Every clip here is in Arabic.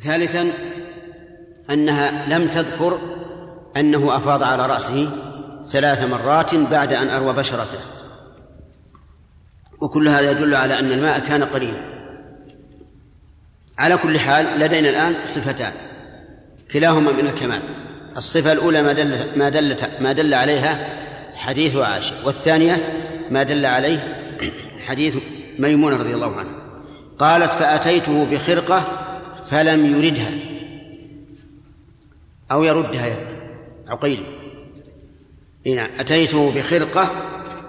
ثالثا أنها لم تذكر أنه أفاض على رأسه ثلاث مرات بعد أن أروى بشرته. وكل هذا يدل على أن الماء كان قليلا. على كل حال لدينا الآن صفتان. كلاهما من الكمال. الصفة الأولى ما دل ما دل ما دل عليها حديث عائشة. والثانية ما دل عليه حديث ميمونة رضي الله عنها. قالت فأتيته بخرقة فلم يردها أو يردها يا عقيل. نعم أتيته بخرقة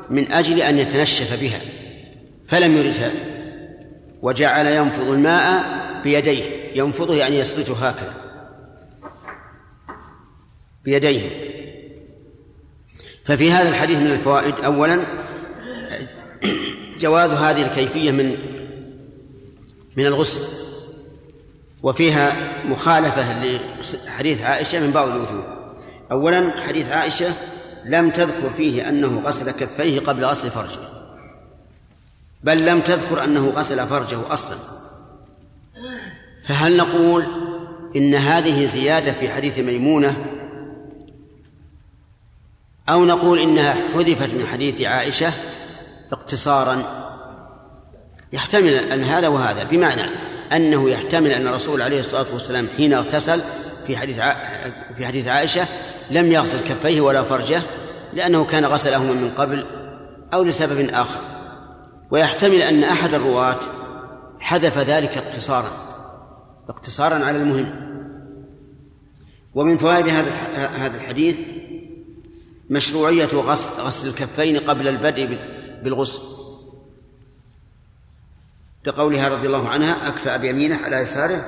من أجل أن يتنشف بها فلم يردها وجعل ينفض الماء بيديه ينفضه يعني يسلجه هكذا. بيديه. ففي هذا الحديث من الفوائد أولا جواز هذه الكيفية من من الغسل. وفيها مخالفة لحديث عائشة من بعض الوجوه. أولا حديث عائشة لم تذكر فيه أنه غسل كفيه قبل غسل فرجه بل لم تذكر أنه غسل فرجه أصلا. فهل نقول إن هذه زيادة في حديث ميمونة؟ أو نقول إنها حذفت من حديث عائشة اقتصارا يحتمل أن هذا وهذا بمعنى أنه يحتمل أن الرسول عليه الصلاة والسلام حين اغتسل في حديث في حديث عائشة لم يغسل كفيه ولا فرجه لأنه كان غسلهما من قبل أو لسبب آخر. ويحتمل أن أحد الرواة حذف ذلك اقتصارا اقتصارا على المهم. ومن فوائد هذا هذا الحديث مشروعية غسل غسل الكفين قبل البدء بالغسل. لقولها رضي الله عنها أكفأ بيمينه على يساره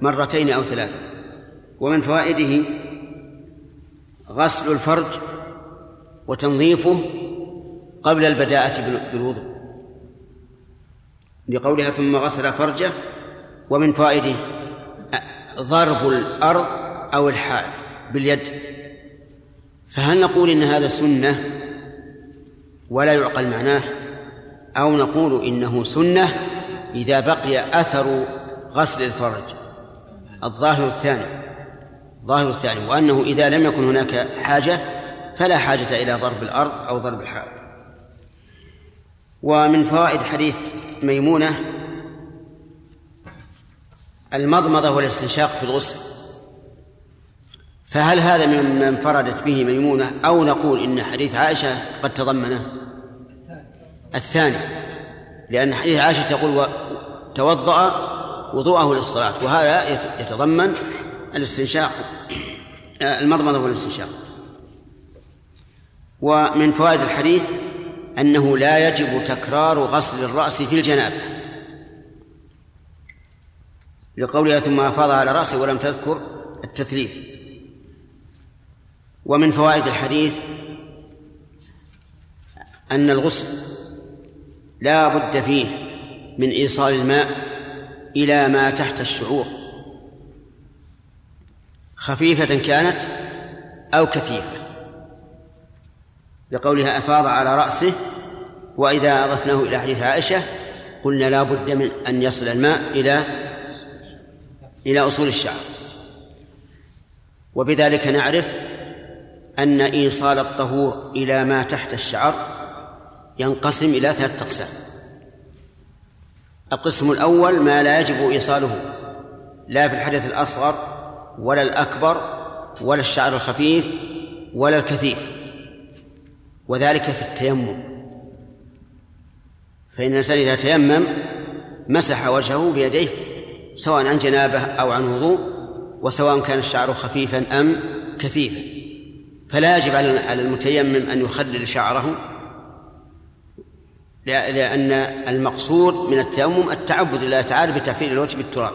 مرتين أو ثلاثة. ومن فوائده غسل الفرج وتنظيفه قبل البداءة بالوضوء. لقولها ثم غسل فرجه ومن فوائده ضرب الأرض أو الحائط باليد. فهل نقول إن هذا سنة؟ ولا يعقل معناه. أو نقول إنه سنة إذا بقي أثر غسل الفرج. الظاهر الثاني. الظاهر الثاني وأنه إذا لم يكن هناك حاجة فلا حاجة إلى ضرب الأرض أو ضرب الحائط. ومن فوائد حديث ميمونة المضمضة والاستنشاق في الغسل. فهل هذا مما انفردت به ميمونة أو نقول إن حديث عائشة قد تضمنه؟ الثاني. لأن حديث عائشة تقول توضأ وضوءه للصلاة وهذا يتضمن الاستنشاق المضمضة والاستنشاق ومن فوائد الحديث أنه لا يجب تكرار غسل الرأس في الجنابة. لقولها ثم أفاض على رأسه ولم تذكر التثليث. ومن فوائد الحديث أن الغسل لا بد فيه من إيصال الماء إلى ما تحت الشعور. خفيفة كانت أو كثيفة. لقولها أفاض على رأسه وإذا أضفناه إلى حديث عائشة قلنا لا بد من أن يصل الماء إلى إلى أصول الشعر. وبذلك نعرف أن إيصال الطهور إلى ما تحت الشعر ينقسم إلى ثلاثة أقسام. القسم الأول ما لا يجب إيصاله لا في الحدث الأصغر ولا الأكبر ولا الشعر الخفيف ولا الكثيف وذلك في التيمم. فإن الإنسان إذا تيمم مسح وجهه بيديه سواء عن جنابه أو عن وضوء وسواء كان الشعر خفيفا أم كثيفا. فلا يجب على المتيمم أن يخلل شعره لأن المقصود من التيمم التعبد لله تعالى بتحفيل الوجه بالتراب.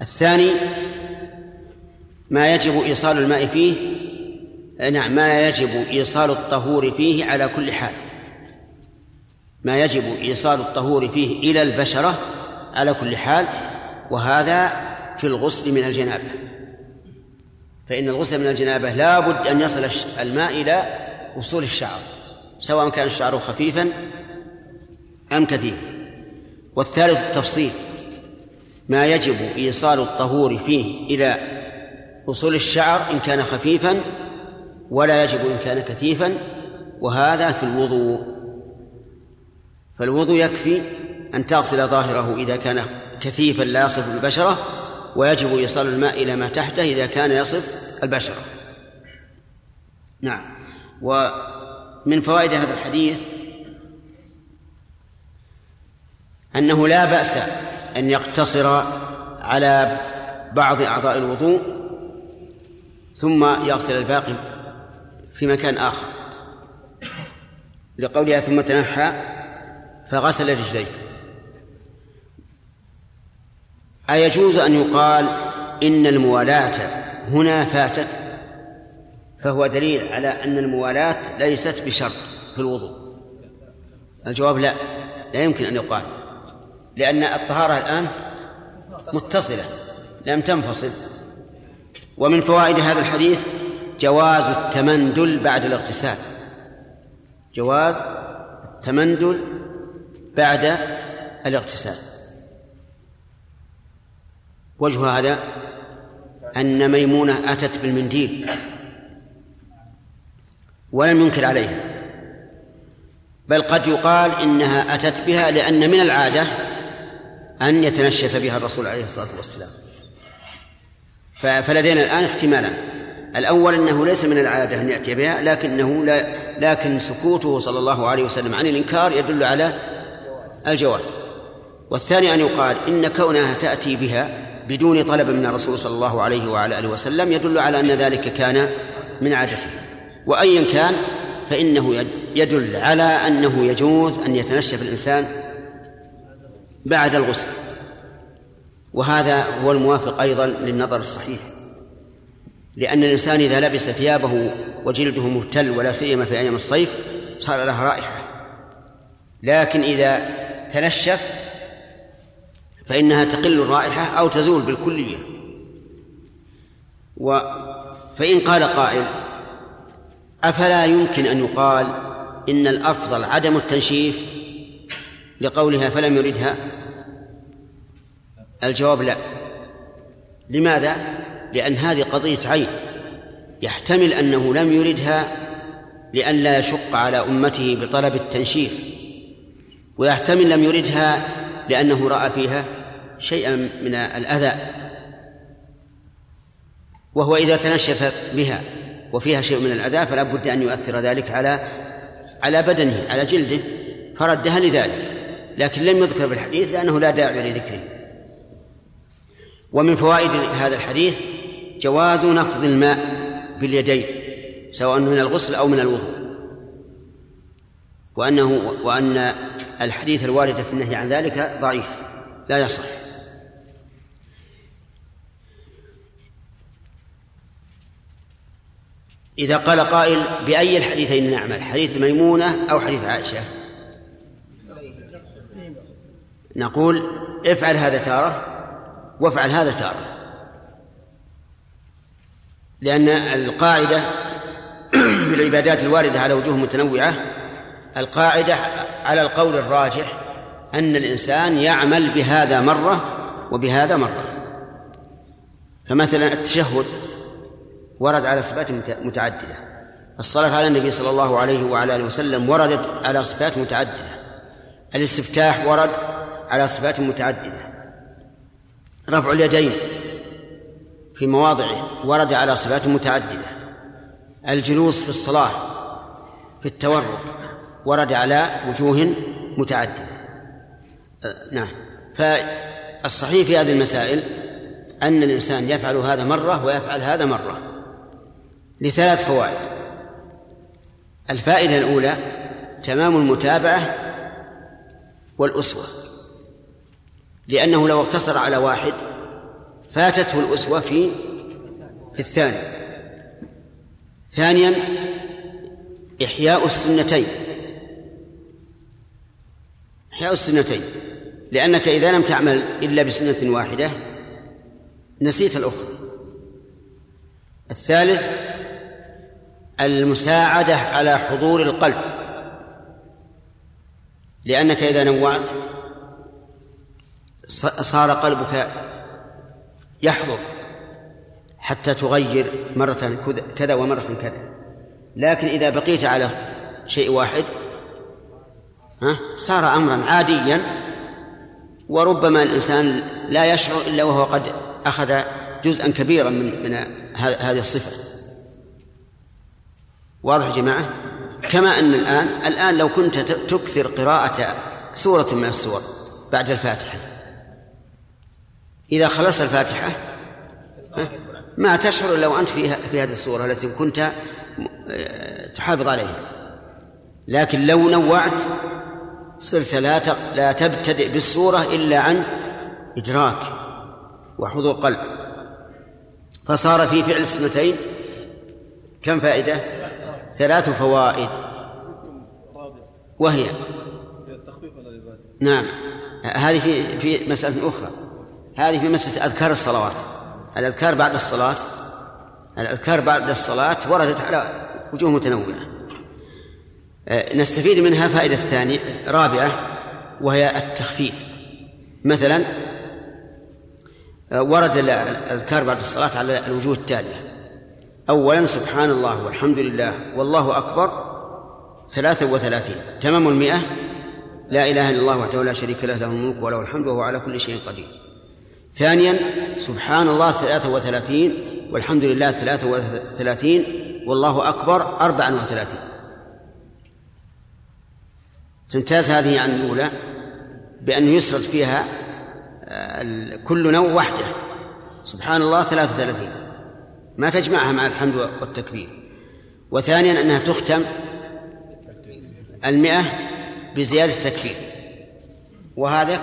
الثاني ما يجب إيصال الماء فيه نعم ما يجب إيصال الطهور فيه على كل حال. ما يجب إيصال الطهور فيه إلى البشرة على كل حال وهذا في الغسل من الجنابة. فإن الغسل من الجنابة لا بد أن يصل الماء إلى وصول الشعر. سواء كان الشعر خفيفا أم كثيفا. والثالث التفصيل ما يجب إيصال الطهور فيه إلى أصول الشعر إن كان خفيفا ولا يجب إن كان كثيفا وهذا في الوضوء. فالوضوء يكفي أن تغسل ظاهره إذا كان كثيفا لا يصف البشرة ويجب إيصال الماء إلى ما تحته إذا كان يصف البشرة. نعم. ومن فوائد هذا الحديث أنه لا بأس أن يقتصر على بعض أعضاء الوضوء ثم يغسل الباقي في مكان آخر. لقولها ثم تنحى فغسل رجليه. أيجوز أن يقال إن الموالاة هنا فاتت؟ فهو دليل على أن الموالاة ليست بشرط في الوضوء. الجواب لا لا يمكن أن يقال لأن الطهارة الآن متصلة لم تنفصل. ومن فوائد هذا الحديث جواز التمندل بعد الاغتسال. جواز التمندل بعد الاغتسال. وجه هذا أن ميمونة أتت بالمنديل. ولم ينكر عليها. بل قد يقال إنها أتت بها لأن من العادة أن يتنشف بها الرسول عليه الصلاة والسلام. فلدينا الآن احتمالان الأول أنه ليس من العادة أن يأتي بها لكنه لا لكن سكوته صلى الله عليه وسلم عن الإنكار يدل على الجواز. والثاني أن يقال إن كونها تأتي بها بدون طلب من الرسول صلى الله عليه وعلى آله وسلم يدل على أن ذلك كان من عادته. وأيا كان فإنه يدل على أنه يجوز أن يتنشف الإنسان بعد الغسل. وهذا هو الموافق أيضا للنظر الصحيح. لأن الإنسان إذا لبس ثيابه وجلده مبتل ولا سيما في أيام الصيف صار لها رائحة. لكن إذا تنشف فإنها تقل الرائحة أو تزول بالكلية. و فإن قال قائل أفلا يمكن أن يقال إن الأفضل عدم التنشيف لقولها فلم يردها؟ الجواب لا. لماذا؟ لأن هذه قضية عين. يحتمل أنه لم يردها لئلا يشق على أمته بطلب التنشيف. ويحتمل لم يردها لأنه رأى فيها شيئا من الأذى. وهو إذا تنشف بها. وفيها شيء من الأذى فلا بد أن يؤثر ذلك على على بدنه على جلده. فردها لذلك. لكن لم يذكر بالحديث لأنه لا داعي لذكره. ومن فوائد هذا الحديث جواز نفض الماء باليدين سواء من الغسل أو من الوضوء. وأنه وأن الحديث الوارد في النهي عن ذلك ضعيف لا يصح. إذا قال قائل بأي الحديثين نعمل؟ حديث ميمونة أو حديث عائشة؟ نقول افعل هذا تارة وافعل هذا تارة. لأن القاعدة في العبادات الواردة على وجوه متنوعة القاعدة على القول الراجح أن الإنسان يعمل بهذا مرة وبهذا مرة. فمثلا التشهد ورد على صفات متعددة. الصلاة على النبي صلى الله عليه وعلى آله وسلم وردت على صفات متعددة. الاستفتاح ورد على صفات متعددة. رفع اليدين في مواضعه ورد على صفات متعددة. الجلوس في الصلاة في التورق ورد على وجوه متعددة. أه نعم. فالصحيح في هذه المسائل أن الإنسان يفعل هذا مرة ويفعل هذا مرة. لثلاث فوائد. الفائدة الأولى تمام المتابعة والأسوة. لأنه لو اقتصر على واحد فاتته الأسوة في في الثاني. ثانيا إحياء السنتين. إحياء السنتين. لأنك إذا لم تعمل إلا بسنة واحدة نسيت الأخرى. الثالث المساعدة على حضور القلب. لأنك إذا نوعت صار قلبك يحضر حتى تغير مرة كذا ومرة كذا. لكن إذا بقيت على شيء واحد ها صار أمرا عاديا وربما الإنسان لا يشعر إلا وهو قد أخذ جزءا كبيرا من من هذه الصفة. واضح يا جماعة؟ كما أن الآن الآن لو كنت تكثر قراءة سورة من السور بعد الفاتحة. إذا خلصت الفاتحة ما تشعر لو أنت في في هذه السورة التي كنت تحافظ عليها. لكن لو نوعت صرت لا لا تبتدئ بالسورة إلا عن إدراك وحضور قلب. فصار في فعل السنتين كم فائدة؟ ثلاث فوائد. وهي نعم. هذه في في مسألة أخرى. هذه في مسألة أذكار الصلوات. الأذكار بعد الصلاة الأذكار بعد الصلاة وردت على وجوه متنوعة. آه، نستفيد منها فائدة ثانية رابعة وهي التخفيف. مثلا آه، ورد الأذكار بعد الصلاة على الوجوه التالية. أولا سبحان الله والحمد لله والله أكبر ثلاثة وثلاثين تمام المئة؟ لا إله إلا الله وحده لا شريك له له الملك وله الحمد وهو على كل شيء قدير. ثانيا سبحان الله ثلاثة وثلاثين والحمد لله ثلاثة وثلاثين والله أكبر أربعا وثلاثين. تمتاز هذه عن الأولى بأن يسرد فيها آه، كل نوع وحده. سبحان الله ثلاثة وثلاثين. ما تجمعها مع الحمد والتكبير. وثانيا أنها تختم المئة بزيادة التكبير. وهذا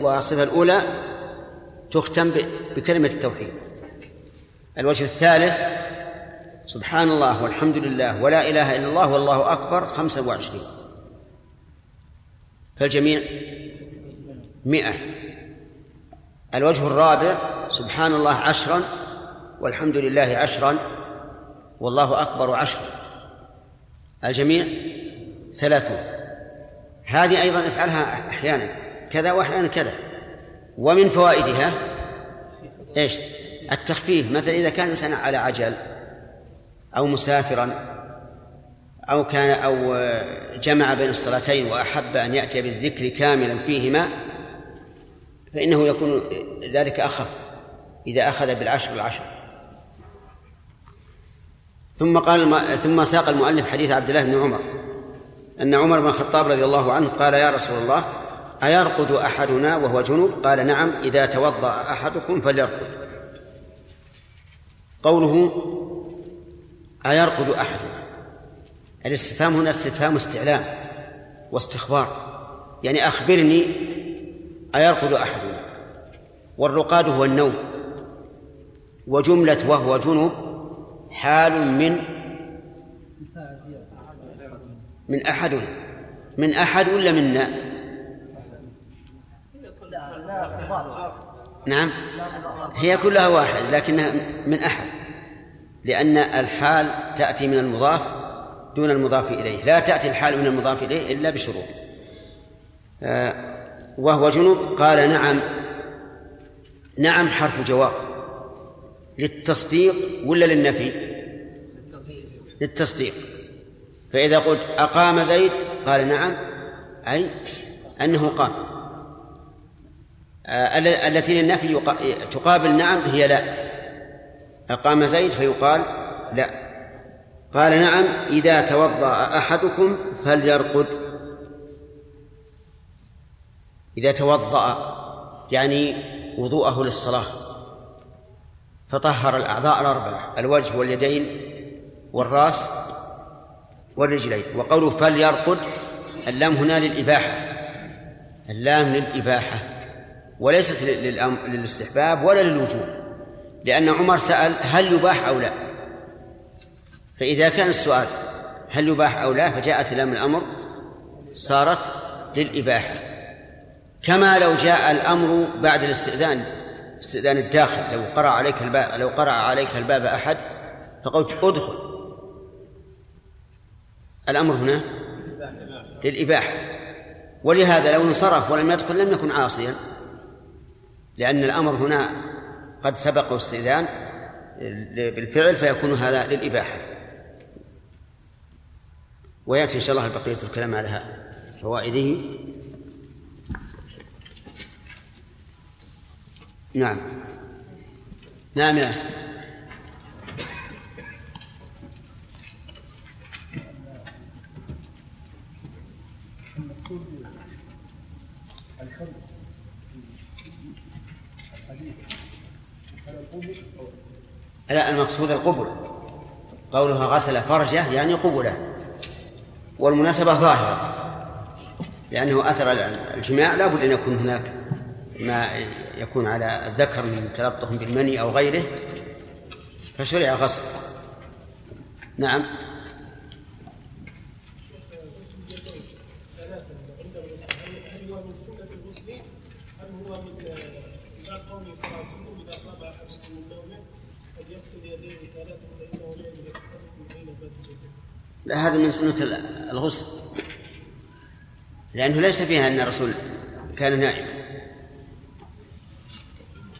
والصفة الأولى تختم بكلمة التوحيد. الوجه الثالث سبحان الله والحمد لله ولا إله إلا الله والله أكبر خمسة وعشرين. فالجميع مئة. الوجه الرابع سبحان الله عشرا والحمد لله عشرا والله أكبر عشرا الجميع ثلاثون. هذه أيضا افعلها أحيانا كذا وأحيانا كذا. ومن فوائدها إيش؟ التخفيف مثلا إذا كان الإنسان على عجل أو مسافرا أو كان أو جمع بين الصلاتين وأحب أن يأتي بالذكر كاملا فيهما فإنه يكون ذلك أخف إذا أخذ بالعشر العشر. ثم قال ثم ساق المؤلف حديث عبد الله بن عمر. أن عمر بن الخطاب رضي الله عنه قال يا رسول الله أيرقد أحدنا وهو جنوب؟ قال نعم إذا توضأ أحدكم فليرقد. قوله أيرقد أحدنا. الاستفهام هنا استفهام استعلام واستخبار. يعني أخبرني أيرقد أحدنا. والرقاد هو النوم. وجملة وهو جنوب حال من من أحدنا من أحد ولا منا نعم. هي كلها واحد لكنها من أحد. لأن الحال تأتي من المضاف دون المضاف إليه. لا تأتي الحال من المضاف إليه إلا بشروط. آه، وهو جنوب قال نعم. نعم حرف جواب. للتصديق ولا للنفي؟ للتصديق. فإذا قلت أقام زيد قال نعم. أي أنه قام. آه التي للنفي تقابل نعم هي لا. أقام زيد فيقال لا. قال نعم إذا توضأ أحدكم فليرقد. إذا توضأ يعني وضوءه للصلاة. فطهر الأعضاء الأربعة الوجه واليدين والرأس والرجلين. وقوله فليرقد اللام هنا للإباحة. اللام للإباحة. وليست للاستحباب ولا للوجوب لأن عمر سأل هل يباح أو لا. فإذا كان السؤال هل يباح أو لا فجاءت لام الأمر صارت للإباحة. كما لو جاء الأمر بعد الاستئذان استئذان الداخل لو قرأ عليك الباب لو قرأ عليك الباب أحد فقلت ادخل. الأمر هنا للإباحة. ولهذا لو انصرف ولم يدخل لم يكن عاصيا لأن الأمر هنا قد سبق استئذان بالفعل فيكون هذا للإباحة. ويأتي إن شاء الله بقية الكلام على فوائده. نعم. نعم يا لا المقصود القبل. قولها غسل فرجه يعني قبله. والمناسبة ظاهرة. لأنه أثر الجماع لا بد أن يكون هناك ما يكون على الذكر من تلطخ بالمني أو غيره فشرع غسل نعم. لا هذا من سنة الغسل لأنه ليس فيها أن الرسول كان نائما.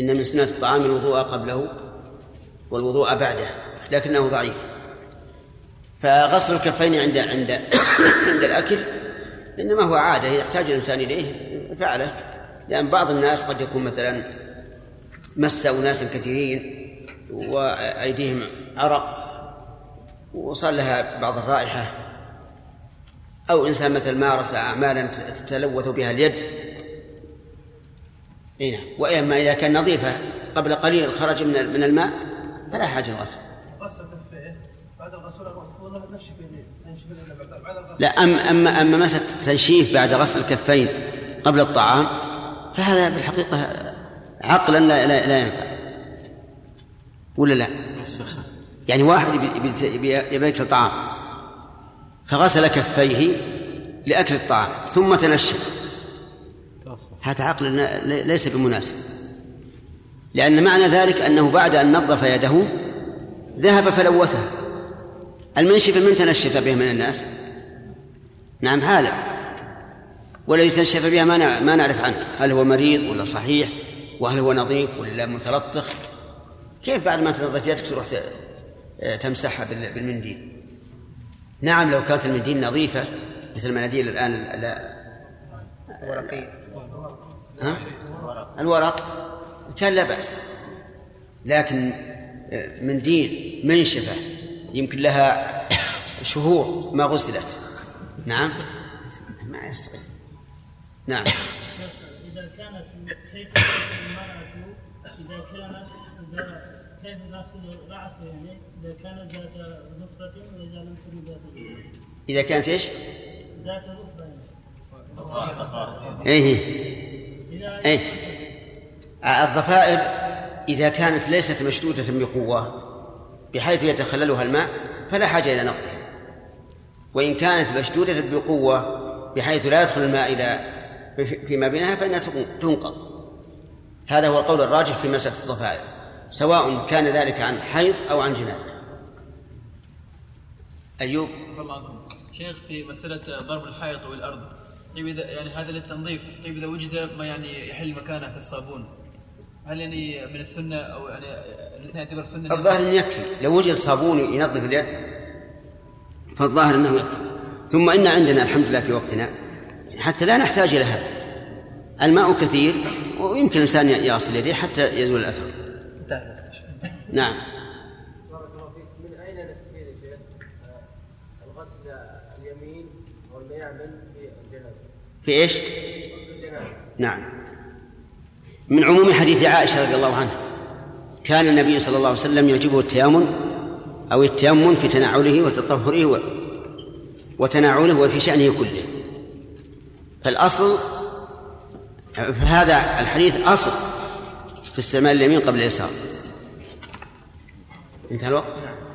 إن من سنة الطعام الوضوء قبله والوضوء بعده لكنه ضعيف. فغسل الكفين عند عند عند الأكل إنما هو عادة يحتاج الإنسان إليه فعله. لأن بعض الناس قد يكون مثلا مس أناسا كثيرين وأيديهم عرق وصار لها بعض الرائحة. أو إنسان مثل مارس أعمالا تتلوث بها اليد إي نعم. وإما إذا كان نظيفة قبل قليل خرج من من الماء فلا حاجة للغسل. لا أما أما أما مسألة التنشيف بعد غسل الكفين قبل الطعام فهذا في الحقيقة عقلا لا لا, لا ينفع. ولا لا؟ يعني واحد يبي ياكل طعام فغسل كفيه لأكل الطعام ثم تنشف. هذا عقل ليس بمناسب. لأن معنى ذلك أنه بعد أن نظف يده ذهب فلوثها المنشف من تنشف به من الناس؟ نعم عالم والذي تنشف بها ما ما نعرف عنه. هل هو مريض ولا صحيح؟ وهل هو نظيف ولا متلطخ؟ كيف بعد ما تنظف يدك تروح تمسحها بالمنديل؟ نعم لو كانت المنديل نظيفة مثل المناديل الآن لا. ها؟ الورق. كان لا بأس. لكن منديل منشفة يمكن لها شهور ما غسلت. نعم؟ ما يستطيع نعم. إذا كانت كيف المرأة إذا كانت إذا كيف تغسل رأسها يعني؟ إذا كانت ذات ظفرة وإذا لم تكن ذات إذا كانت إيش؟ ذات ظفرة إيه. أي الضفائر إذا كانت ليست مشدودة بقوة بحيث يتخللها الماء فلا حاجة إلى نقضها. وإن كانت مشدودة بقوة بحيث لا يدخل الماء إلى فيما بينها فإنها تنقض. هذا هو القول الراجح في مسألة الضفائر سواء كان ذلك عن حيض أو عن جنابة أيوب؟ شيخ في مسألة ضرب الحائط والأرض طيب إذا يعني هذا للتنظيف. طيب إذا وجد ما يعني يحل مكانه كالصابون هل يعني من السنة أو يعني الإنسان يعتبر سنة؟ الظاهر أنه يكفي. لو وجد صابون ينظف اليد فالظاهر أنه يكفي. ثم إن عندنا الحمد لله في وقتنا حتى لا نحتاج إلى هذا. الماء كثير ويمكن الإنسان يغسل يديه حتى يزول الأثر. نعم. في إيش؟ نعم. من عموم حديث عائشة رضي الله عنها كان النبي صلى الله عليه وسلم يعجبه التيامن أو التيمم في تنعله وتطهره وتناوله وفي شأنه كله. فالأصل فهذا الحديث أصل في استعمال اليمين قبل اليسار. انتهى الوقت؟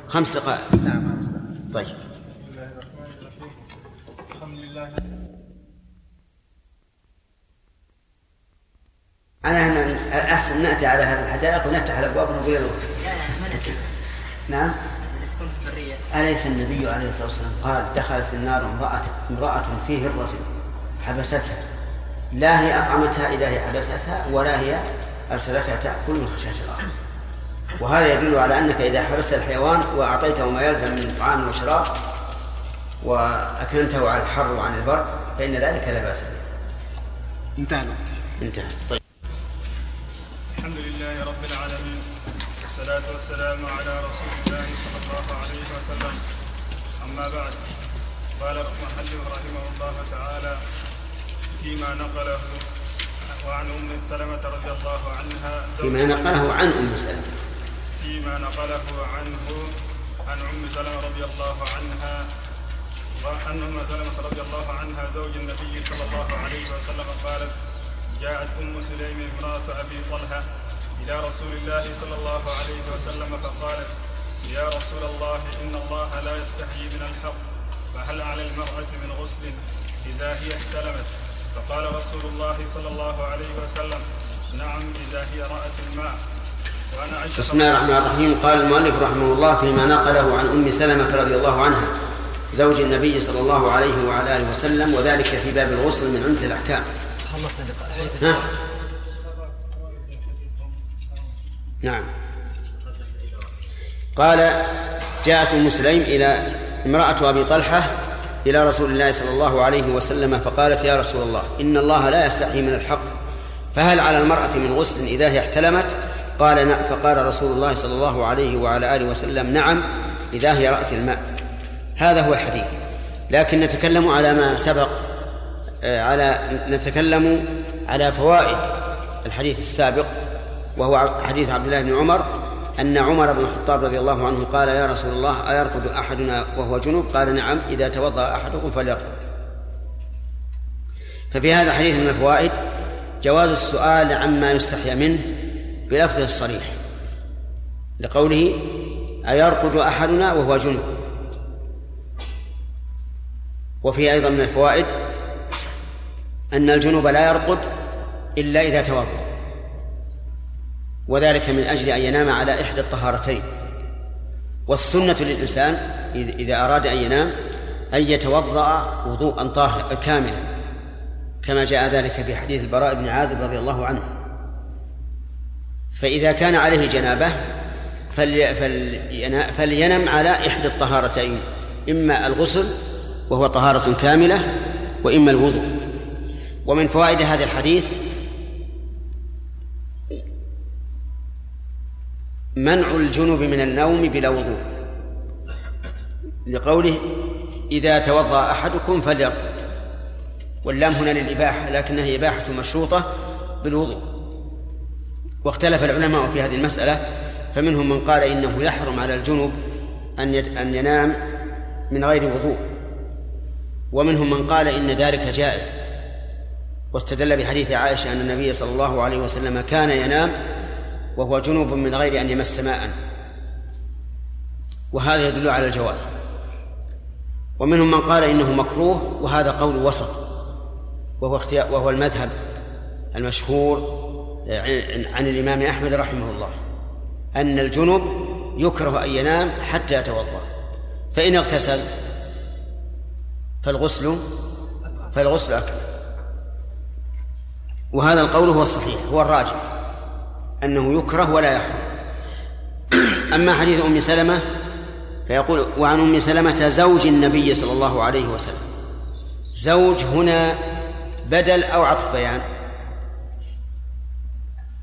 خمس دقائق. نعم خمس دقائق. طيب. أنا الأحسن نأتي على هذه الحدائق ونفتح الأبواب ونقول له نعم. أليس النبي عليه الصلاة والسلام قال دخلت النار امرأة امرأة في هرة حبستها. لا هي أطعمتها إذا هي حبستها ولا هي أرسلتها تأكل من خشاش الأرض. وهذا يدل على أنك إذا حبست الحيوان وأعطيته ما يلزم من طعام وشراب وأكلته على الحر وعن البرد فإن ذلك لا بأس به. انتهى انتهى. طيب. الحمد لله رب العالمين. والصلاة والسلام على رسول الله صلى الله عليه وسلم. أما بعد قال المحلل رحمه الله تعالى فيما نقله وعن أم سلمة رضي الله عنها فيما نقله عن أم سلمة. فيما نقله عنه عن أم سلمة رضي الله عنها وعن أم سلمة رضي الله عنها زوج النبي صلى الله عليه وسلم قالت جاءت أم سليم امرأة أبي طلحة إلى رسول الله صلى الله عليه وسلم فقالت يا رسول الله إن الله لا يستحيي من الحق فهل على المرأة من غسل إذا هي احتلمت؟ فقال رسول الله صلى الله عليه وسلم نعم إذا هي رأت الماء. وأنا بسم الله الرحمن الرحيم. قال المؤلف رحمه الله فيما نقله عن أم سلمة رضي الله عنها زوج النبي صلى الله عليه وعلى آله وسلم وذلك في باب الغسل من عمدة الأحكام. ها؟ نعم. قال جاءت ام سليم إلى امرأة أبي طلحة إلى رسول الله صلى الله عليه وسلم فقالت يا رسول الله إن الله لا يستحي من الحق فهل على المرأة من غسل إذا هي احتلمت؟ قال نعم. فقال رسول الله صلى الله عليه وعلى آله وسلم نعم إذا هي رأت الماء. هذا هو الحديث. لكن نتكلم على ما سبق على نتكلم على فوائد الحديث السابق وهو حديث عبد الله بن عمر أن عمر بن الخطاب رضي الله عنه قال يا رسول الله أيرقد أحدنا وهو جنوب؟ قال نعم إذا توضأ أحدكم فليرقد. ففي هذا الحديث من الفوائد جواز السؤال عما يستحيا منه بلفظه الصريح لقوله أيرقد أحدنا وهو جنوب؟ وفي أيضا من الفوائد أن الجنوب لا يرقد إلا إذا توضأ. وذلك من أجل أن ينام على إحدى الطهارتين. والسنة للإنسان إذا أراد أن ينام أن يتوضأ وضوءا طاهر كاملا. كما جاء ذلك في حديث البراء بن عازب رضي الله عنه. فإذا كان عليه جنابة فلينم على إحدى الطهارتين. إما الغسل وهو طهارة كاملة وإما الوضوء. ومن فوائد هذا الحديث منع الجنوب من النوم بلا وضوء. لقوله إذا توضأ أحدكم فليرقد واللام هنا للإباحة لكنها إباحة مشروطة بالوضوء. واختلف العلماء في هذه المسألة فمنهم من قال إنه يحرم على الجنوب أن أن ينام من غير وضوء. ومنهم من قال إن ذلك جائز. واستدل بحديث عائشة أن النبي صلى الله عليه وسلم كان ينام وهو جنوب من غير أن يمس ماء. وهذا يدل على الجواز. ومنهم من قال إنه مكروه وهذا قول وسط. وهو وهو المذهب المشهور عن الإمام أحمد رحمه الله. أن الجنوب يكره أن ينام حتى يتوضأ. فإن اغتسل فالغسل فالغسل أكمل. وهذا القول هو الصحيح هو الراجح أنه يكره ولا يحرم. أما حديث أم سلمة فيقول وعن أم سلمة زوج النبي صلى الله عليه وسلم. زوج هنا بدل أو عطف بيان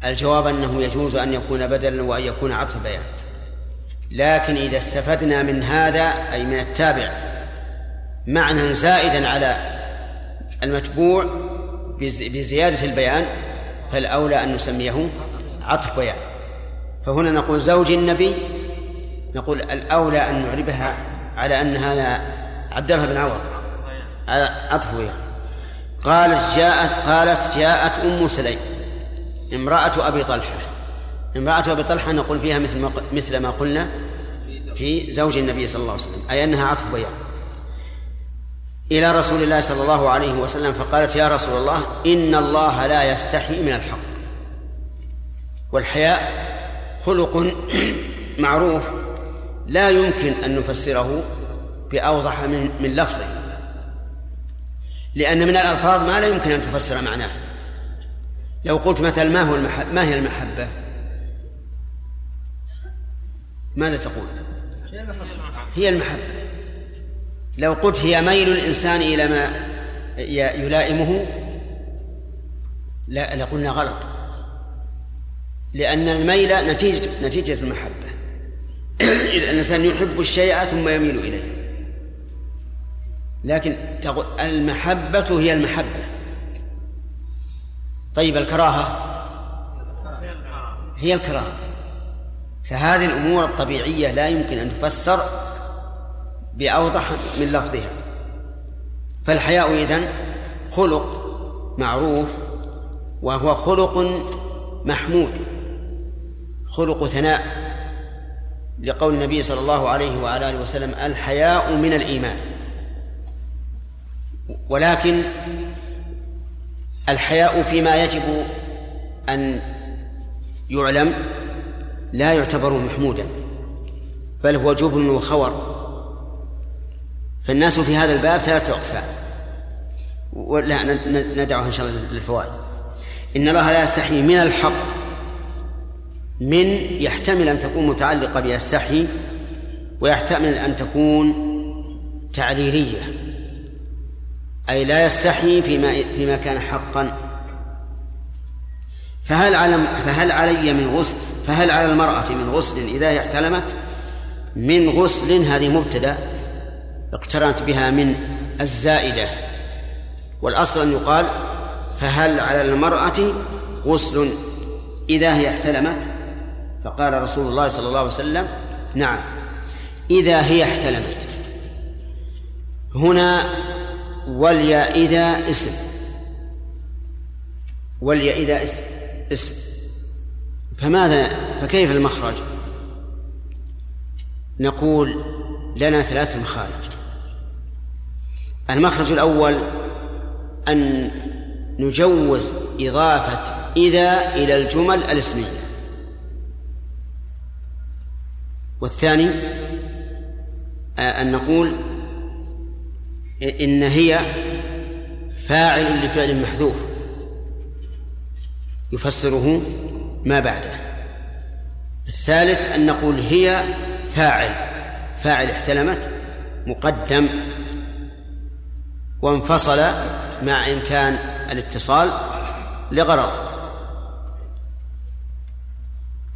الجواب أنه يجوز أن يكون بدلا وأن يكون عطف بيان لكن إذا استفدنا من هذا أي من التابع معنى زائدا على المتبوع بزيادة البيان فالأولى أن نسميه عطف بيان. فهنا نقول زوج النبي نقول الأولى أن نعربها على أن هذا عبد الله بن عوض. عطف بيان. قالت جاءت قالت جاءت أم سليم امرأة أبي طلحة. امرأة أبي طلحة نقول فيها مثل ما مثل ما قلنا في زوج النبي صلى الله عليه وسلم أي أنها عطف بيان. إلى رسول الله صلى الله عليه وسلم فقالت يا رسول الله إن الله لا يستحي من الحق. والحياء خلق معروف لا يمكن أن نفسره بأوضح من من لفظه لأن من الألفاظ ما لا يمكن أن تفسر معناه. لو قلت مثلا ما هو المحبة ما هي المحبة؟ ماذا تقول؟ هي المحبة. لو قلت هي ميل الإنسان إلى ما يلائمه لا لقلنا غلط. لأن الميل نتيجة نتيجة المحبة. إذا الإنسان يحب الشيء ثم يميل إليه. لكن المحبة هي المحبة. طيب الكراهة؟ هي الكراهة. فهذه الأمور الطبيعية لا يمكن أن تفسر بأوضح من لفظها. فالحياء إذن خلق معروف وهو خلق محمود. خلق ثناء لقول النبي صلى الله عليه وعلى آله وسلم الحياء من الإيمان. ولكن الحياء فيما يجب أن يعلم لا يعتبر محمودا بل هو جبن وخور. فالناس في هذا الباب ثلاثة أقسام. ولا ندعوها إن شاء الله للفوائد. إن الله لا يستحي من الحق من يحتمل أن تكون متعلقة بيستحي ويحتمل أن تكون تعليلية. أي لا يستحي فيما فيما كان حقا. فهل على فهل علي من غسل فهل على المرأة من غسل إذا هي احتلمت؟ من غسل هذه مبتدأ. اقترنت بها من الزائدة. والأصل أن يقال فهل على المرأة غسل إذا هي احتلمت؟ فقال رسول الله صلى الله عليه وسلم نعم إذا هي احتلمت. هنا وليا إذا اسم. وليا إذا اسم اسم. فماذا فكيف المخرج؟ نقول لنا ثلاث مخارج. المخرج الأول أن نجوز إضافة إذا إلى الجمل الاسمية. والثاني أن نقول إن هي فاعل لفعل محذوف. يفسره ما بعده. الثالث أن نقول هي فاعل. فاعل احتلمت مقدم. وانفصل مع إمكان الاتصال لغرض.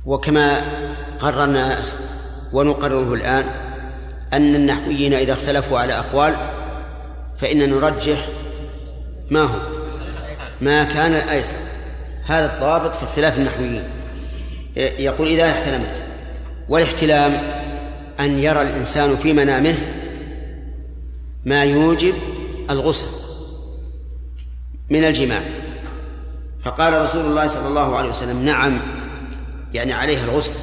وكما قررنا ونقرره الآن أن النحويين إذا اختلفوا على أقوال فإن نرجح ما هو؟ ما كان الأيسر هذا الضابط في اختلاف النحويين. يقول إذا احتلمت والاحتلام أن يرى الإنسان في منامه ما يوجب الغسل من الجماع. فقال رسول الله صلى الله عليه وسلم نعم يعني عليه الغسل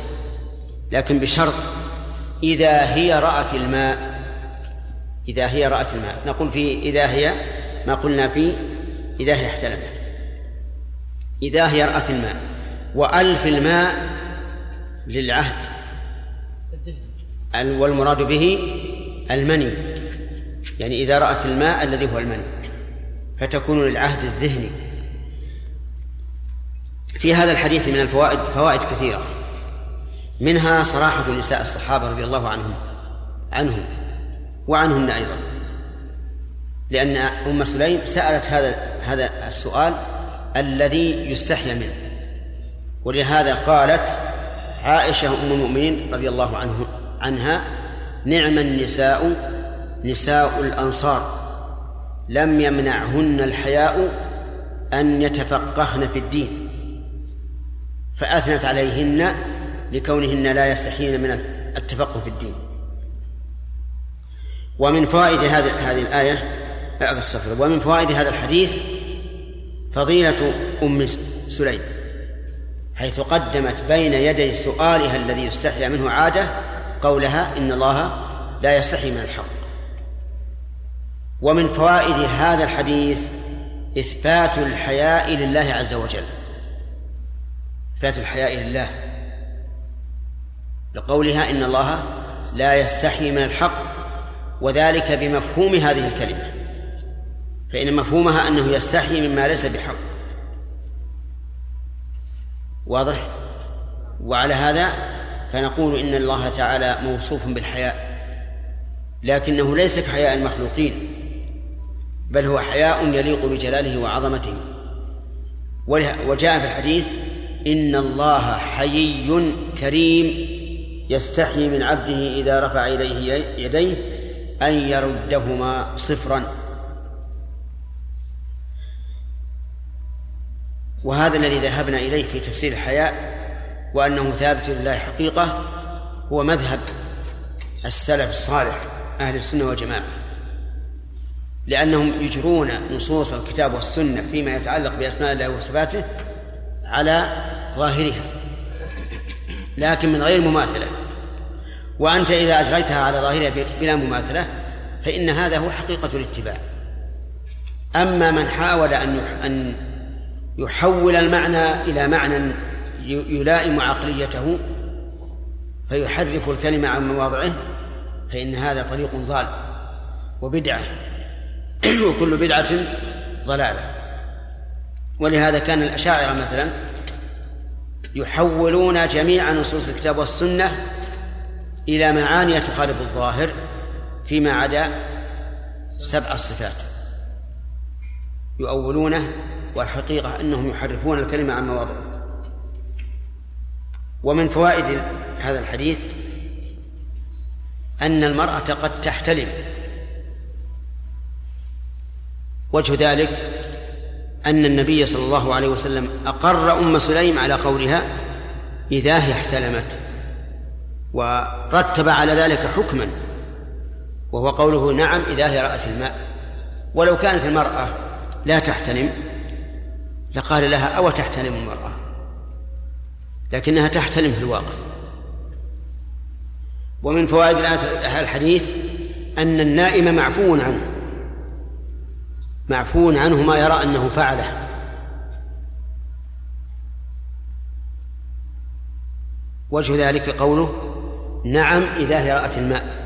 لكن بشرط إذا هي رأت الماء إذا هي رأت الماء نقول في إذا هي ما قلنا في إذا هي احتلمت. إذا هي رأت الماء وألف الماء للعهد والمراد به المني. يعني إذا رأت الماء الذي هو المني فتكون للعهد الذهني. في هذا الحديث من الفوائد فوائد كثيرة. منها صراحة نساء الصحابة رضي الله عنهم عنهم وعنهن أيضا. لأن أم سليم سألت هذا هذا السؤال الذي يستحيا منه. ولهذا قالت عائشة أم المؤمنين رضي الله عنه عنها نعم النساء نساء الأنصار لم يمنعهن الحياء أن يتفقهن في الدين فأثنت عليهن لكونهن لا يستحين من التفقه في الدين. ومن فوائد هذه هذه الآية استغفر ومن فوائد هذا الحديث فضيلة أم سليم حيث قدمت بين يدي سؤالها الذي يستحيا منه عادة قولها إن الله لا يستحي من الحق ومن فوائد هذا الحديث إثبات الحياء لله عز وجل. إثبات الحياء لله. لقولها إن الله لا يستحي من الحق وذلك بمفهوم هذه الكلمة. فإن مفهومها أنه يستحي مما ليس بحق. واضح؟ وعلى هذا فنقول إن الله تعالى موصوف بالحياء لكنه ليس كحياء المخلوقين. بل هو حياء يليق بجلاله وعظمته. وجاء في الحديث إن الله حيي كريم يستحي من عبده إذا رفع إليه يديه أن يردهما صفرا. وهذا الذي ذهبنا إليه في تفسير الحياء وأنه ثابت لله حقيقة هو مذهب السلف الصالح أهل السنة والجماعة. لأنهم يجرون نصوص الكتاب والسنة فيما يتعلق بأسماء الله وصفاته على ظاهرها لكن من غير مماثلة. وأنت إذا أجريتها على ظاهرها بلا مماثلة فإن هذا هو حقيقة الاتباع. أما من حاول أن أن يحول المعنى إلى معنى يلائم عقليته فيحرف الكلمة عن مواضعه فإن هذا طريق ضال وبدعة. وكل بدعة ضلالة. ولهذا كان الأشاعرة مثلا يحولون جميع نصوص الكتاب والسنة إلى معاني تخالف الظاهر فيما عدا سبع الصفات يؤولونه والحقيقة أنهم يحرفون الكلمة عن مواضعه. ومن فوائد هذا الحديث أن المرأة قد تحتلم. وجه ذلك أن النبي صلى الله عليه وسلم أقر أم سليم على قولها إذا هي احتلمت ورتب على ذلك حكما وهو قوله نعم إذا هي رأت الماء. ولو كانت المرأة لا تحتلم لقال لها أو تحتلم المرأة لكنها تحتلم في الواقع. ومن فوائد الحديث أن النائم معفو عنه. معفو عنه ما يرى أنه فعله. وجه ذلك قوله نعم إذا هي رأت الماء.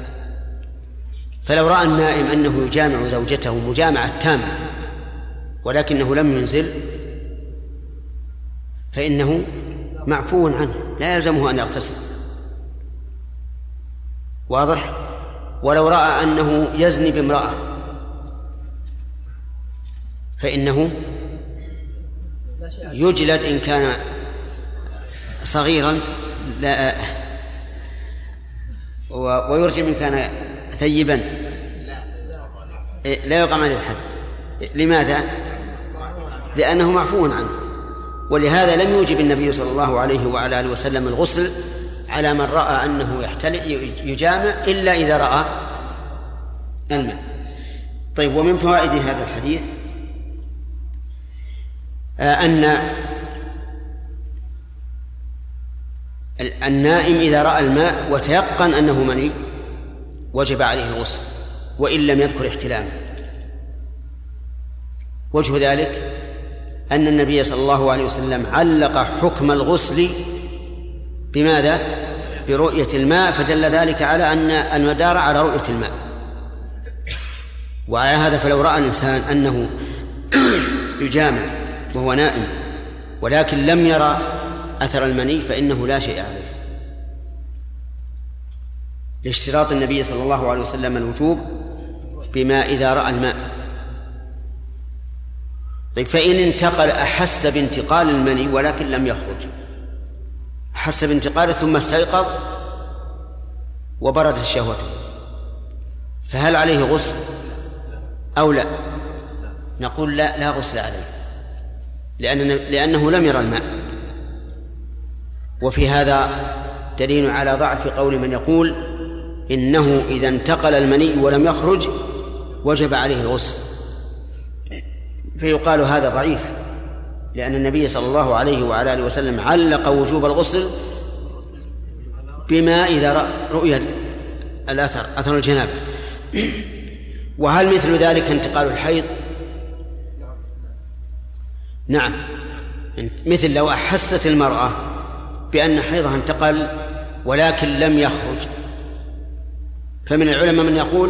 فلو رأى النائم أنه يجامع زوجته مجامعة تامة ولكنه لم ينزل فإنه معفو عنه لا يلزمه أن يغتسل. واضح؟ ولو رأى أنه يزني بامرأة فإنه يجلد إن كان صغيرا لا ويرجم إن كان ثيبا. لا يقام عليه الحد. لماذا؟ لأنه معفو عنه. ولهذا لم يوجب النبي صلى الله عليه وعلى آله وسلم الغسل على من رأى أنه يحتل يجامع إلا إذا رأى الماء. طيب ومن فوائد هذا الحديث؟ أن النائم إذا رأى الماء وتيقن أنه مني وجب عليه الغسل وإن لم يذكر احتلاما وجه ذلك أن النبي صلى الله عليه وسلم علق حكم الغسل بماذا؟ برؤية الماء فدل ذلك على أن المدار على رؤية الماء وعلى هذا فلو رأى الإنسان أنه يجامع وهو نائم ولكن لم يرى أثر المني فإنه لا شيء عليه. لاشتراط النبي صلى الله عليه وسلم الوجوب بما إذا رأى الماء. طيب فإن انتقل أحس بانتقال المني ولكن لم يخرج. أحس بانتقاله ثم استيقظ وبردت شهوته. فهل عليه غسل أو لا؟ نقول لا لا غسل عليه. لأن لأنه لم يرى الماء. وفي هذا دليل على ضعف قول من يقول إنه إذا انتقل المني ولم يخرج وجب عليه الغسل. فيقال هذا ضعيف لأن النبي صلى الله عليه وعلى آله وسلم علق وجوب الغسل بما إذا رؤي الأثر أثر الجنابة. وهل مثل ذلك انتقال الحيض؟ نعم. مثل لو أحست المرأة بأن حيضها انتقل ولكن لم يخرج. فمن العلماء من يقول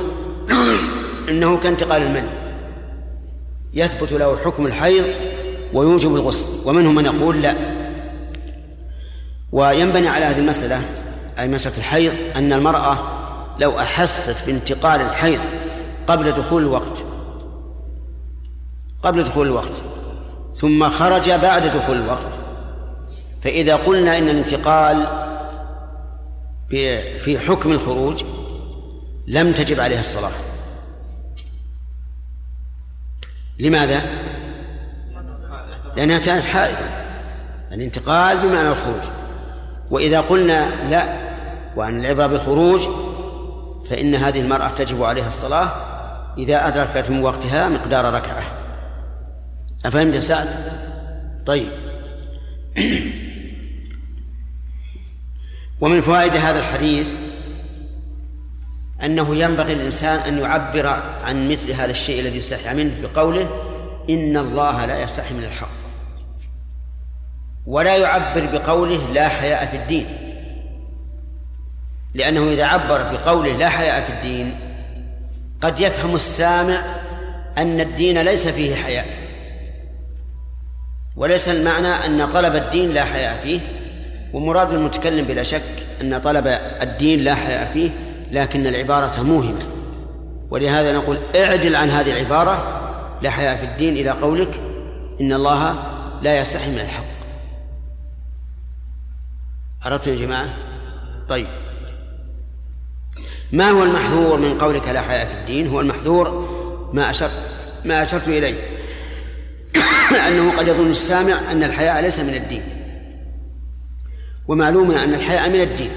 إنه كانتقال المني. يثبت له حكم الحيض ويوجب الغسل ومنهم من يقول لا. وينبني على هذه المسألة أي مسألة الحيض أن المرأة لو أحست بانتقال الحيض قبل دخول الوقت. قبل دخول الوقت. ثم خرج بعد دخول الوقت. فإذا قلنا إن الانتقال في حكم الخروج لم تجب عليها الصلاة. لماذا؟ لأنها كانت حائضة الانتقال بمعنى الخروج. وإذا قلنا لا وأن العبرة بالخروج فإن هذه المرأة تجب عليها الصلاة إذا أدركت من وقتها مقدار ركعة. أفهمت يا سعد؟ طيب. ومن فوائد هذا الحديث أنه ينبغي للإنسان أن يعبر عن مثل هذا الشيء الذي يستحي منه بقوله إن الله لا يستحي من الحق. ولا يعبر بقوله لا حياء في الدين. لأنه إذا عبر بقوله لا حياء في الدين قد يفهم السامع أن الدين ليس فيه حياء. وليس المعنى أن طلب الدين لا حياء فيه ومراد المتكلم بلا شك أن طلب الدين لا حياء فيه لكن العبارة موهمة. ولهذا نقول اعدل عن هذه العبارة لا حياء في الدين إلى قولك إن الله لا يستحي من الحق. عرفتم يا جماعة؟ طيب. ما هو المحذور من قولك لا حياء في الدين؟ هو المحذور ما أشرت ما أشرت إليه. أنه قد يظن السامع أن الحياء ليس من الدين ومعلوم أن الحياء من الدين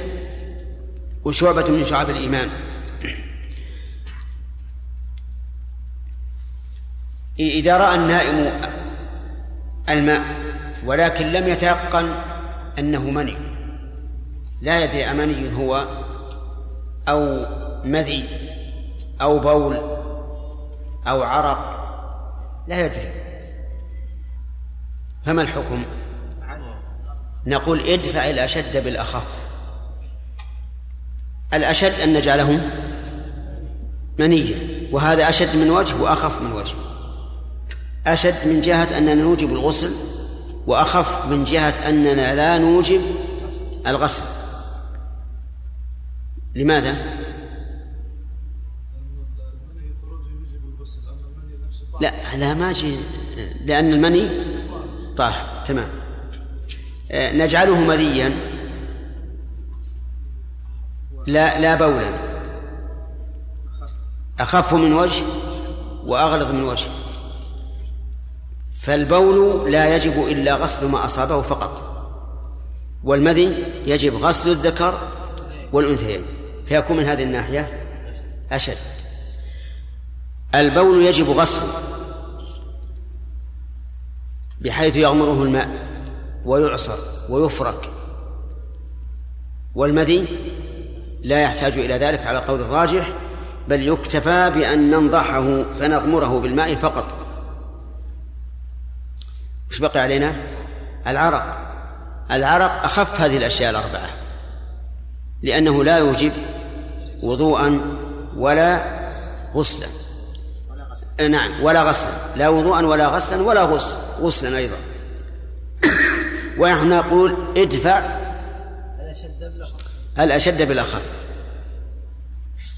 وشعبة من شعب الإيمان. إذا رأى النائم الماء ولكن لم يتيقن أنه مني لا يدري أمني هو أو مذي أو بول أو عرق لا يدري. فما الحكم؟ نقول ادفع الأشد بالأخف. الأشد أن نجعله منيا وهذا أشد من وجه وأخف من وجه. أشد من جهة أننا نوجب الغسل وأخف من جهة أننا لا نوجب الغسل. لماذا؟ لا لا ما لأن المني طاهر تمام. آه، نجعله مذيا. لا لا بولا. أخف من وجه وأغلظ من وجه. فالبول لا يجب إلا غسل ما أصابه فقط. والمذي يجب غسل الذكر والأنثيين. فيكون من هذه الناحية أشد. البول يجب غسله. بحيث يغمره الماء ويعصر ويفرك. والمذي لا يحتاج إلى ذلك على قول الراجح بل يكتفى بأن ننضحه فنغمره بالماء فقط. وش بقي علينا؟ العرق. العرق أخف هذه الأشياء الأربعة لأنه لا يوجب وضوءا ولا غسلا. نعم ولا غسلا لا وضوءا ولا غسلا ولا غسل غسلا أيضا. ونحن نقول ادفع. الأشد بالأخف؟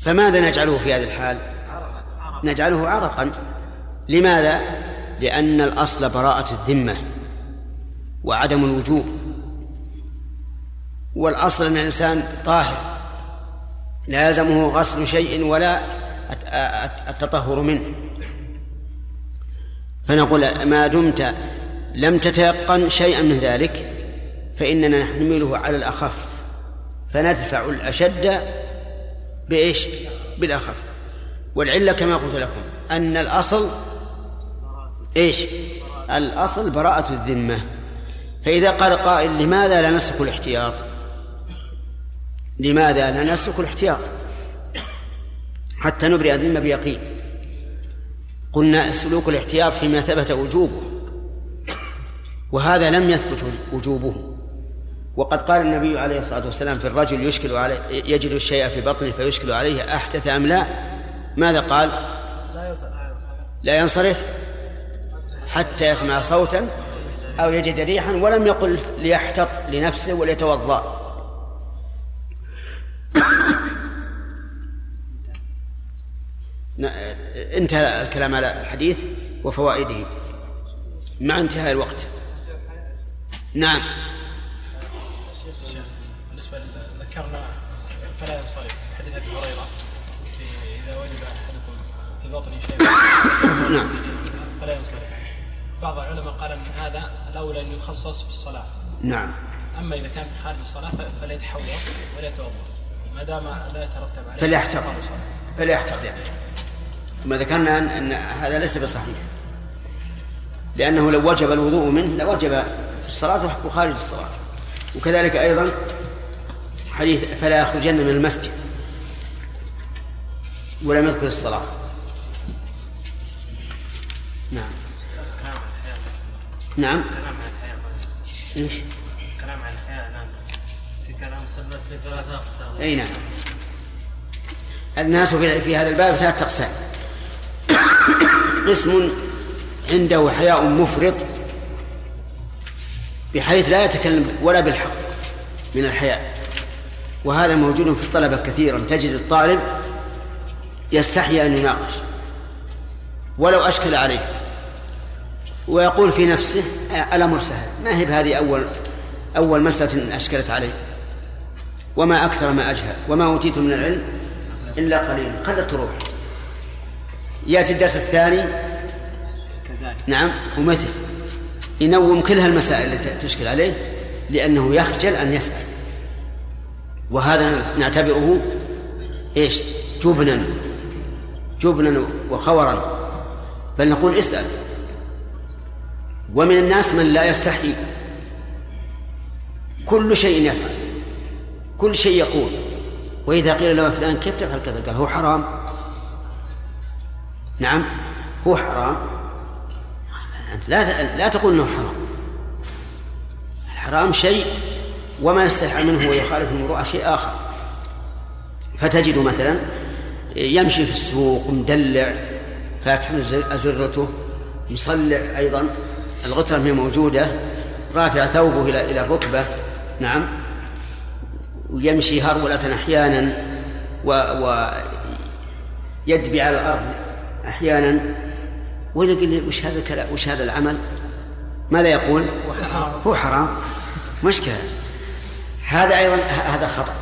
فماذا نجعله في هذه الحال؟ نجعله عرقا. لماذا؟ لأن الأصل براءة الذمة وعدم الوجوب. والأصل أن الإنسان طاهر لا يلزمه غسل شيء ولا التطهر منه. فنقول ما دمت لم تتيقن شيئا من ذلك فإننا نحمله على الأخف فندفع الأشد بإيش؟ بالأخف. والعلة كما قلت لكم أن الأصل إيش؟ الأصل براءة الذمة. فإذا قال قائل لماذا لا نسلك الاحتياط؟ لماذا لا نسلك الاحتياط؟ حتى نبرئ الذمة بيقين. قلنا سلوك الاحتياط فيما ثبت وجوبه. وهذا لم يثبت وجوبه. وقد قال النبي عليه الصلاة والسلام في الرجل يشكل عليه يجد الشيء في بطنه فيشكل عليه أحدث أم لا؟ ماذا قال؟ لا ينصرف حتى يسمع صوتا أو يجد ريحا ولم يقل ليحتط لنفسه وليتوضأ. انتهى الكلام على الحديث وفوائده. مع انتهاء الوقت. نعم. بالنسبة ذكرنا فلا ينصرف حديث أبي هريرة. إذا وجد أحدكم في بطنه شيء نعم. فلا ينصرف بعض العلماء قال من هذا الأولى أن يخصص بالصلاه نعم. أما إذا كان في خارج الصلاة فليتحول ولا يتوضا ما دام لا يترتب عليه فليحتط فليحتط يعني ما ذكرنا أن, أن هذا ليس بصحيح. لأنه لو وجب الوضوء منه لوجب في الصلاة وخارج الصلاة. وكذلك أيضا حديث فلا يخرجن من المسجد ولم يذكر الصلاة. نعم. نعم. إيش؟ كلام عن الحياة نعم. في كلام الناس لثلاثة أقسام اي نعم الناس في هذا الباب ثلاثة أقسام. قسم عنده حياء مفرط بحيث لا يتكلم ولا بالحق من الحياء. وهذا موجود في الطلبة كثيرا. تجد الطالب يستحي أن يناقش ولو أشكل عليه ويقول في نفسه الأمر سهل. ما هي بهذه أول أول مسألة أشكلت عليه؟ وما أكثر ما أجهل وما أوتيت من العلم إلا قليلا. خلت تروح. يأتي الدرس الثاني. كذلك. نعم ومثل ينوم كل هالمسائل التي تشكل عليه لأنه يخجل أن يسأل. وهذا نعتبره إيش؟ جبنا. جبنا وخورا. بل نقول اسأل. ومن الناس من لا يستحي. كل شيء يفعل. كل شيء يقول. وإذا قيل له فلان كيف تفعل كذا؟ قال هو حرام. نعم. هو حرام. لا لا تقول إنه حرام. الحرام شيء وما يستحي منه ويخالف المروءة شيء آخر. فتجد مثلا يمشي في السوق مدلع فاتح أزرته. مصلع أيضا. الغترة هي موجودة. رافع ثوبه إلى إلى الركبة. نعم. ويمشي هرولة أحيانا. و, و يدبي على الأرض. أحيانا. ويقول لي وش هذا الكلام؟ وش هذا العمل؟ ماذا يقول؟ هو حرام. مشكلة هذا أيضا هذا خطأ.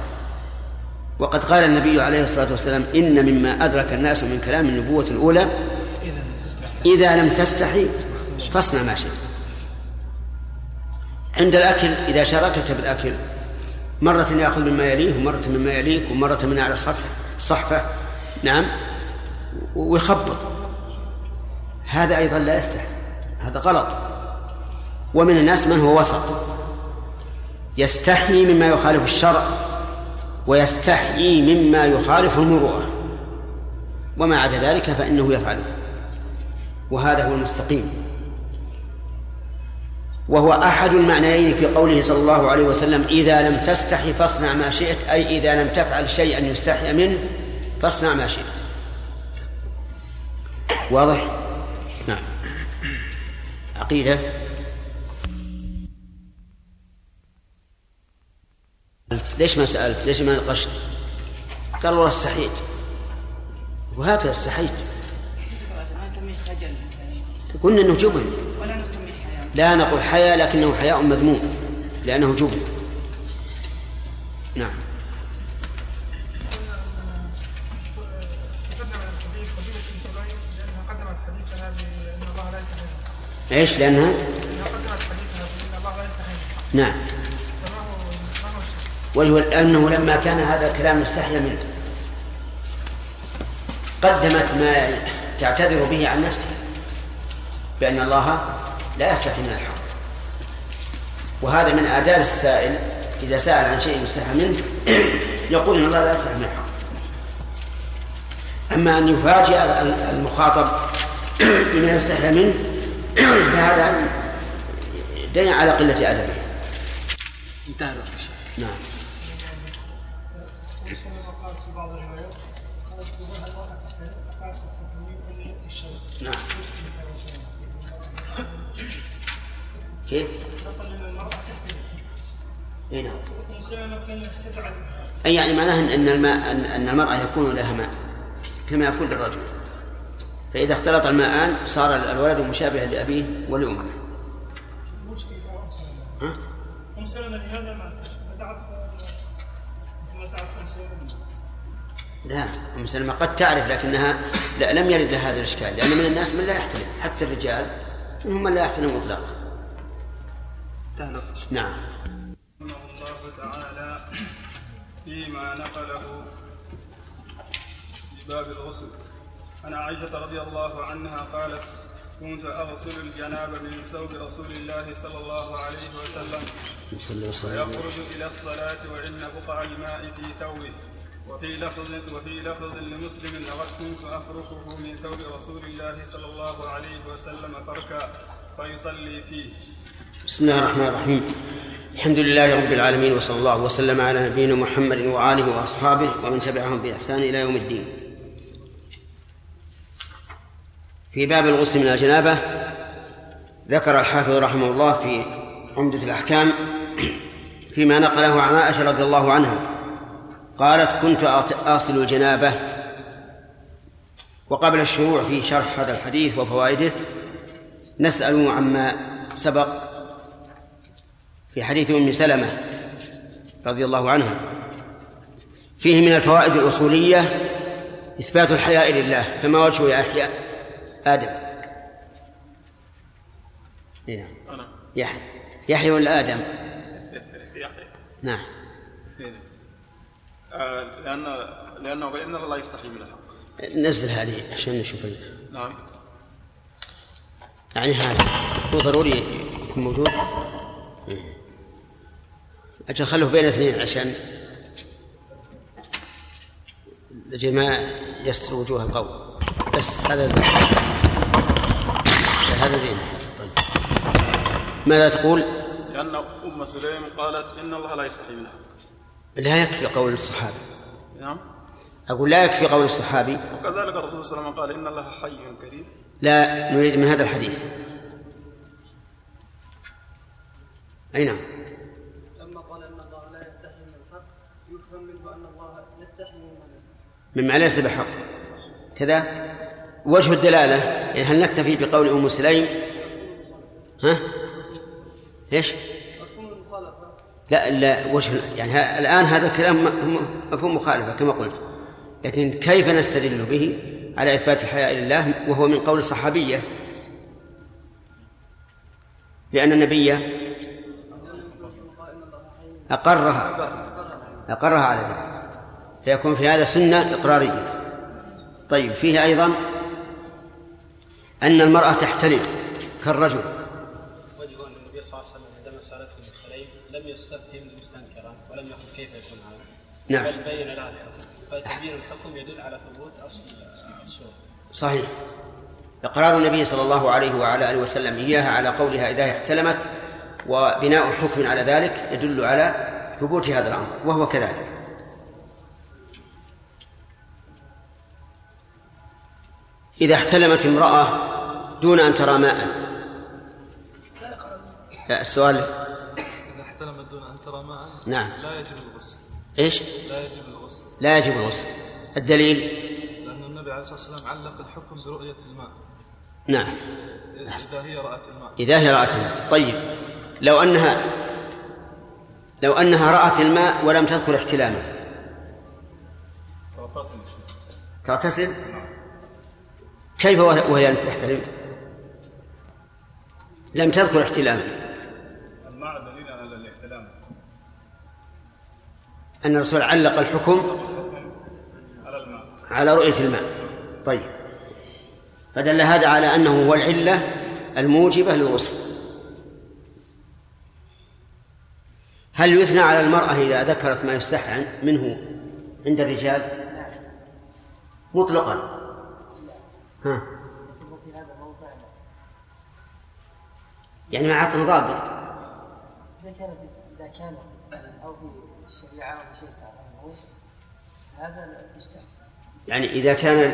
وقد قال النبي عليه الصلاة والسلام إن مما أدرك الناس من كلام النبوة الأولى إذا لم تستحي فاصنع ما شئت. عند الأكل إذا شاركك بالأكل مرة يأخذ مما يليه ومرة مما يليك ومرة من على الصفحة الصحفة نعم. ويخبط. هذا أيضا لا يستحي هذا غلط. ومن الناس من هو وسط. يستحيي مما يخالف الشرع ويستحيي مما يخالف المروءة. وما عدا ذلك فإنه يفعله. وهذا هو المستقيم. وهو أحد المعنيين في قوله صلى الله عليه وسلم إذا لم تستحي فاصنع ما شئت أي إذا لم تفعل شيئا يستحي منه فاصنع ما شئت. واضح؟ نعم. عقيدة؟ ليش ما سألت؟ ليش ما نقشت؟ قال والله استحيت وهكذا استحيت قلنا إنه جبن. لا نقول حياء لكنه حياء مذموم. لأنه جبن. نعم. يستحي منه. نعم؟ وهو أنه لما كان هذا الكلام مستحيا منه قدمت ما تعتذر به عن نفسها بأن الله لا يستحي من الحق وهذا من آداب السائل إذا سأل عن شيء يستحى منه يقول إن الله لا يستحي من الحق أما أن يفاجئ المخاطب بما يستحي منه فهذا دليل على قلة أدبه. انتهى الوقت نعم. نعم. كيف؟ إي نعم. أي يعني معناه أن الماء أن المرأة يكون لها ماء كما يكون للرجل فإذا اختلط الماءان صار الولد مشابها لأبيه ولأمه. المشكلة أم سلمة؟ أم سلمة لهذا ما تعرف مثل ما تعرف أم سلمة لا أم سلمة قد تعرف لكنها لا لم يرد لها هذا الإشكال لأن من الناس من لا يحتلم حتى الرجال منهم من لا يحتلم مطلقا نعم. رحمه الله تعالى فيما نقله في باب الغسل. عن عائشة رضي الله عنها قالت كنت أغسل الجنابة من ثوب رسول الله صلى الله عليه وسلم. صلى الله عليه وسلم ويخرج إلى الصلاة وإن بقع الماء في ثوبه. وفي لفظ وفي لفظ لمسلم لقد كنت أفركه من ثوب رسول الله صلى الله عليه وسلم فركا فيصلي فيه. بسم الله الرحمن الرحيم. الحمد لله رب العالمين وصلى الله وسلم على نبينا محمد وآله وأصحابه ومن تبعهم بإحسان إلى يوم الدين. في باب الغسل من الجنابة ذكر الحافظ رحمه الله في عمدة الأحكام فيما نقله عن عائشة رضي الله عنها. قالت كنت أصل الجنابة. وقبل الشروع في شرح هذا الحديث وفوائده نسأل عما سبق في حديث أم سلمة رضي الله عنها. فيه من الفوائد الأصولية إثبات الحياء لله فما وجه يحيى آدم إيه نعم. أنا. يحيى. يحيى ولا آدم؟ يحيى. نعم. آه، لأن لأنه بأن الله يستحي من الحق. نزل هذه عشان نشوف نعم. يعني هذا هو ضروري يكون موجود؟ إيه. أجل خلوه بين اثنين عشان لجل ما يستر وجوه القوم. بس هذا هذا زين طيب. ماذا تقول؟ لأن أم سليم قالت إن الله لا يستحي من الحق لا يكفي قول الصحابي. نعم. أقول لا يكفي قول الصحابي. وكذلك الرسول صلى الله عليه وسلم قال إن الله حي كريم. لا نريد من هذا الحديث. أي نعم. لما قال إن الله لا يستحي من الحق يفهم منه أن الله يستحي يستحي مما ليس بحق. كذا؟ وجه الدلالة؟ يعني هل نكتفي بقول أم سليم؟ ها؟ المخالفه لا لا وجه يعني الآن هذا الكلام مفهوم مخالفة كما قلت. لكن كيف نستدل به على إثبات الحياء لله وهو من قول الصحابية؟ لأن النبي أقرها أقرها على ذلك فيكون في هذا سنة إقرارية. طيب فيه أيضا أن المرأة تحتلم كالرجل. وجه ان النبي صلى الله عليه وسلم عندما سالته ام سليم لم يستفهم مستنكرا ولم يقل كيف يكون هذا نعم. بل بين لها الحكم فتبين الحكم يدل على ثبوت اصل الصورة صحيح. إقرار النبي صلى الله عليه وعلى آله وسلم إياها على قولها إذا احتلمت وبناء حكم على ذلك يدل على ثبوت هذا الأمر وهو كذلك. إذا احتلمت امرأة دون أن ترى ماء. لا السؤال إذا احتلمت دون أن ترى ماء نعم. لا يجب الغسل. إيش؟ لا يجب الغسل. لا يجب الغسل. الدليل؟ لأن النبي عليه الصلاة والسلام علق الحكم برؤية الماء. نعم. إذا هي رأت الماء. إذا هي رأت الماء. طيب. لو أنها لو أنها رأت الماء ولم تذكر احتلامه. تغتسل كيف وهي لم تحترم؟ لم تذكر احتلاما. ما دليل على الاحتلام؟ أن الرسول علق الحكم على الماء. على رؤية الماء. طيب. فدل هذا على أنه هو العلة الموجبة للغسل. هل يثنى على المرأة إذا ذكرت ما يستحى منه عند الرجال؟ مطلقا. ها. يعني مع عطف ضابط. إذا كان إذا كان أو في الشريعة أو في شيء هذا يستحسن. يعني إذا كان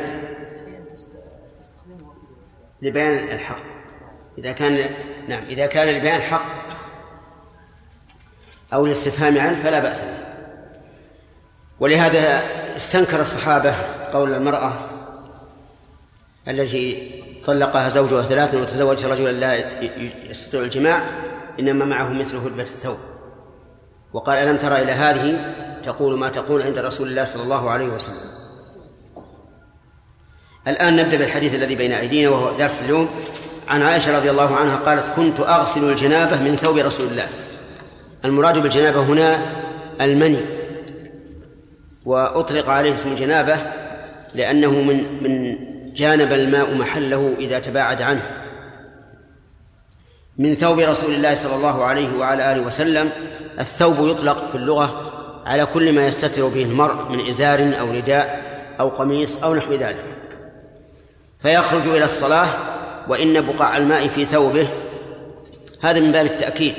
شيء تستخدمه في لبيان الحق. إذا كان نعم إذا كان لبيان الحق أو الاستفهام عنه فلا بأس به. ولهذا استنكر الصحابة قول المرأة التي طلقها زوجها ثلاثا وتزوجها رجلا لا يستطيع الجماع إنما معه مثل هدبة الثوب. وقال ألم ترى إلى هذه؟ تقول ما تقول عند رسول الله صلى الله عليه وسلم. الآن نبدأ بالحديث الذي بين أيدينا وهو درس اليوم. عن عائشة رضي الله عنها قالت كنت أغسل الجنابة من ثوب رسول الله. المراد بالجنابة هنا المني. وأطلق عليه اسم الجنابة لأنه من من جانب الماء محله إذا تباعد عنه. من ثوب رسول الله صلى الله عليه وعلى آله وسلم الثوب يطلق في اللغة على كل ما يستتر به المرء من إزار أو رداء أو قميص أو نحو ذلك. فيخرج إلى الصلاة وإن بقاع الماء في ثوبه هذا من باب التأكيد.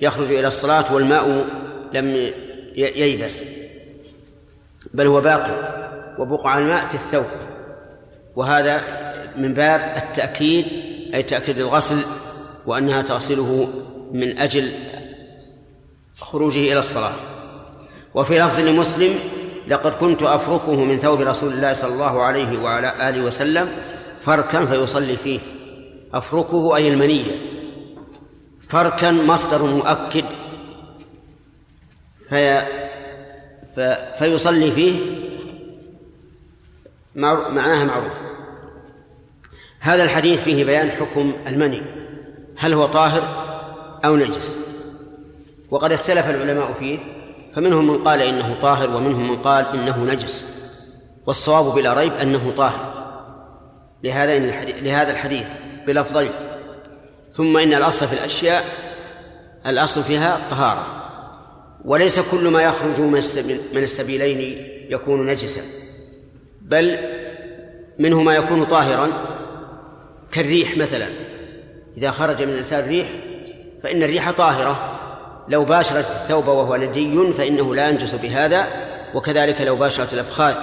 يخرج إلى الصلاة والماء لم ييبس بل هو باقي وبقع الماء في الثوب. وهذا من باب التأكيد أي تأكيد الغسل وأنها تغسله من أجل خروجه إلى الصلاة. وفي لفظ لمسلم لقد كنت أفركه من ثوب رسول الله صلى الله عليه وعلى آله وسلم فركا فيصلي فيه. أفركه أي المنية. فركا مصدر مؤكد. في فيصلي فيه معناها معروف. هذا الحديث فيه بيان حكم المني. هل هو طاهر أو نجس؟ وقد اختلف العلماء فيه فمنهم من قال إنه طاهر ومنهم من قال إنه نجس. والصواب بلا ريب أنه طاهر. لهذا لهذا الحديث بلفظين ثم إن الأصل في الأشياء الأصل فيها طهارة. وليس كل ما يخرج من السبيلين يكون نجسا. بل منه ما يكون طاهرا كالريح مثلا. إذا خرج من الإنسان ريح فإن الريح طاهرة. لو باشرت الثوب وهو ندي فإنه لا ينجس بهذا. وكذلك لو باشرت الأفخاذ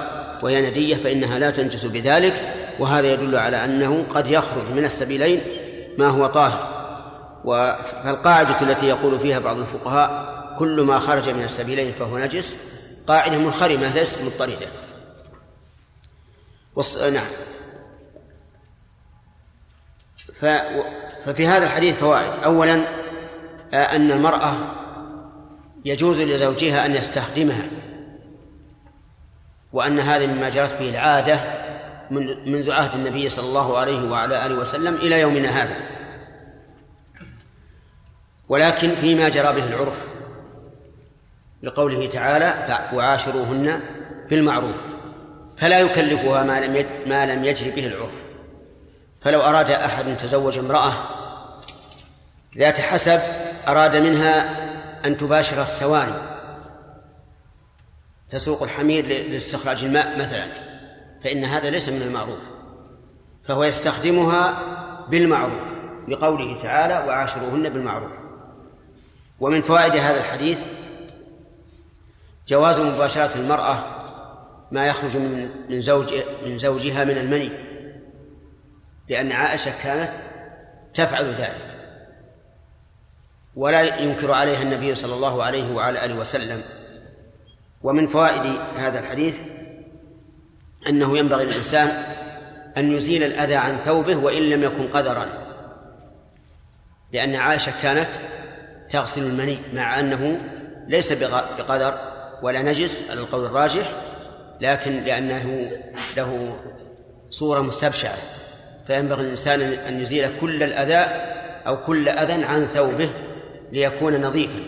وهي ندية فإنها لا تنجس بذلك. وهذا يدل على أنه قد يخرج من السبيلين ما هو طاهر. فالقاعدة التي يقول فيها بعض الفقهاء كل ما خرج من السبيلين فهو نجس. قاعدة منخرمة ليست مضطردة. وص... نعم. ف... ففي هذا الحديث فوائد. أولا أن المرأة يجوز لزوجها أن يستخدمها وأن هذا مما جرت به العادة منذ عهد النبي صلى الله عليه وعلى آله وسلم إلى يومنا هذا. ولكن فيما جرى به العرف لقوله تعالى وعاشروهن بالمعروف فلا يكلفها ما لم ما لم يجري به العرف فلو أراد أحد أن تزوج امرأة ذات حسب أراد منها أن تباشر السواني تسوق الحمير لاستخراج الماء مثلا فإن هذا ليس من المعروف. فهو يستخدمها بالمعروف لقوله تعالى وعاشروهن بالمعروف. ومن فوائد هذا الحديث جواز مباشرة المرأة ما يخرج من من زوج من زوجها من المني لأن عائشة كانت تفعل ذلك. ولا ينكر عليها النبي صلى الله عليه وعلى آله وسلم. ومن فوائد هذا الحديث أنه ينبغي للإنسان أن يزيل الأذى عن ثوبه وإن لم يكن قدرا. لأن عائشة كانت تغسل المني مع أنه ليس بقدر ولا نجس على القول الراجح لكن لأنه له صورة مستبشعة فينبغي الإنسان أن يزيل كل الأذى أو كل أذى عن ثوبه ليكون نظيفا.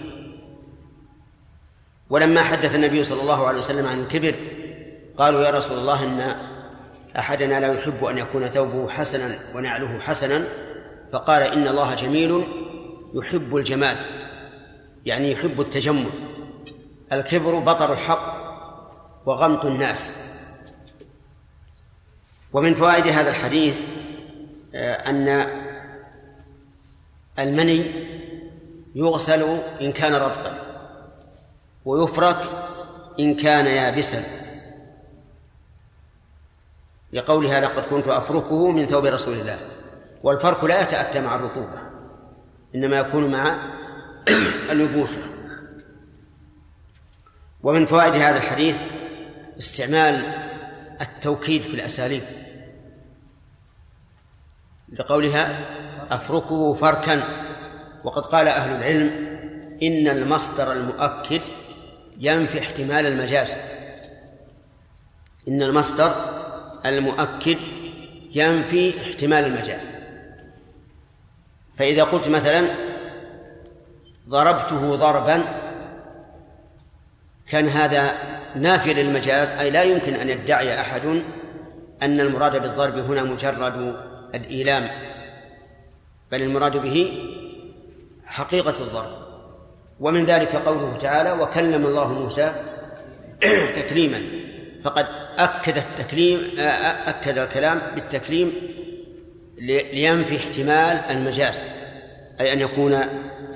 ولما حدث النبي صلى الله عليه وسلم عن الكبر قالوا يا رسول الله إن أحدنا لا يحب أن يكون ثوبه حسنا ونعله حسنا فقال إن الله جميل يحب الجمال يعني يحب التجمل. الكبر بطر الحق وغمط الناس. ومن فوائد هذا الحديث آه، أن المني يغسل إن كان رطبا ويفرك إن كان يابسا. لقولها لقد كنت أفركه من ثوب رسول الله. والفرك لا يتأتى مع الرطوبة إنما يكون مع اليبوسة ومن فوائد هذا الحديث استعمال التوكيد في الأساليب. لقولها أفركه فركا. وقد قال أهل العلم إن المصدر المؤكد ينفي احتمال المجاز. إن المصدر المؤكد ينفي احتمال المجاز. فإذا قلت مثلا ضربته ضربا كان هذا نافي للمجاز أي لا يمكن أن يدعي أحد أن المراد بالضرب هنا مجرد الإيلام بل المراد به حقيقة الضرب. ومن ذلك قوله تعالى وكلم الله موسى تكليما. فقد أكد التكليم أكد الكلام بالتكليم لينفي احتمال المجاز أي أن يكون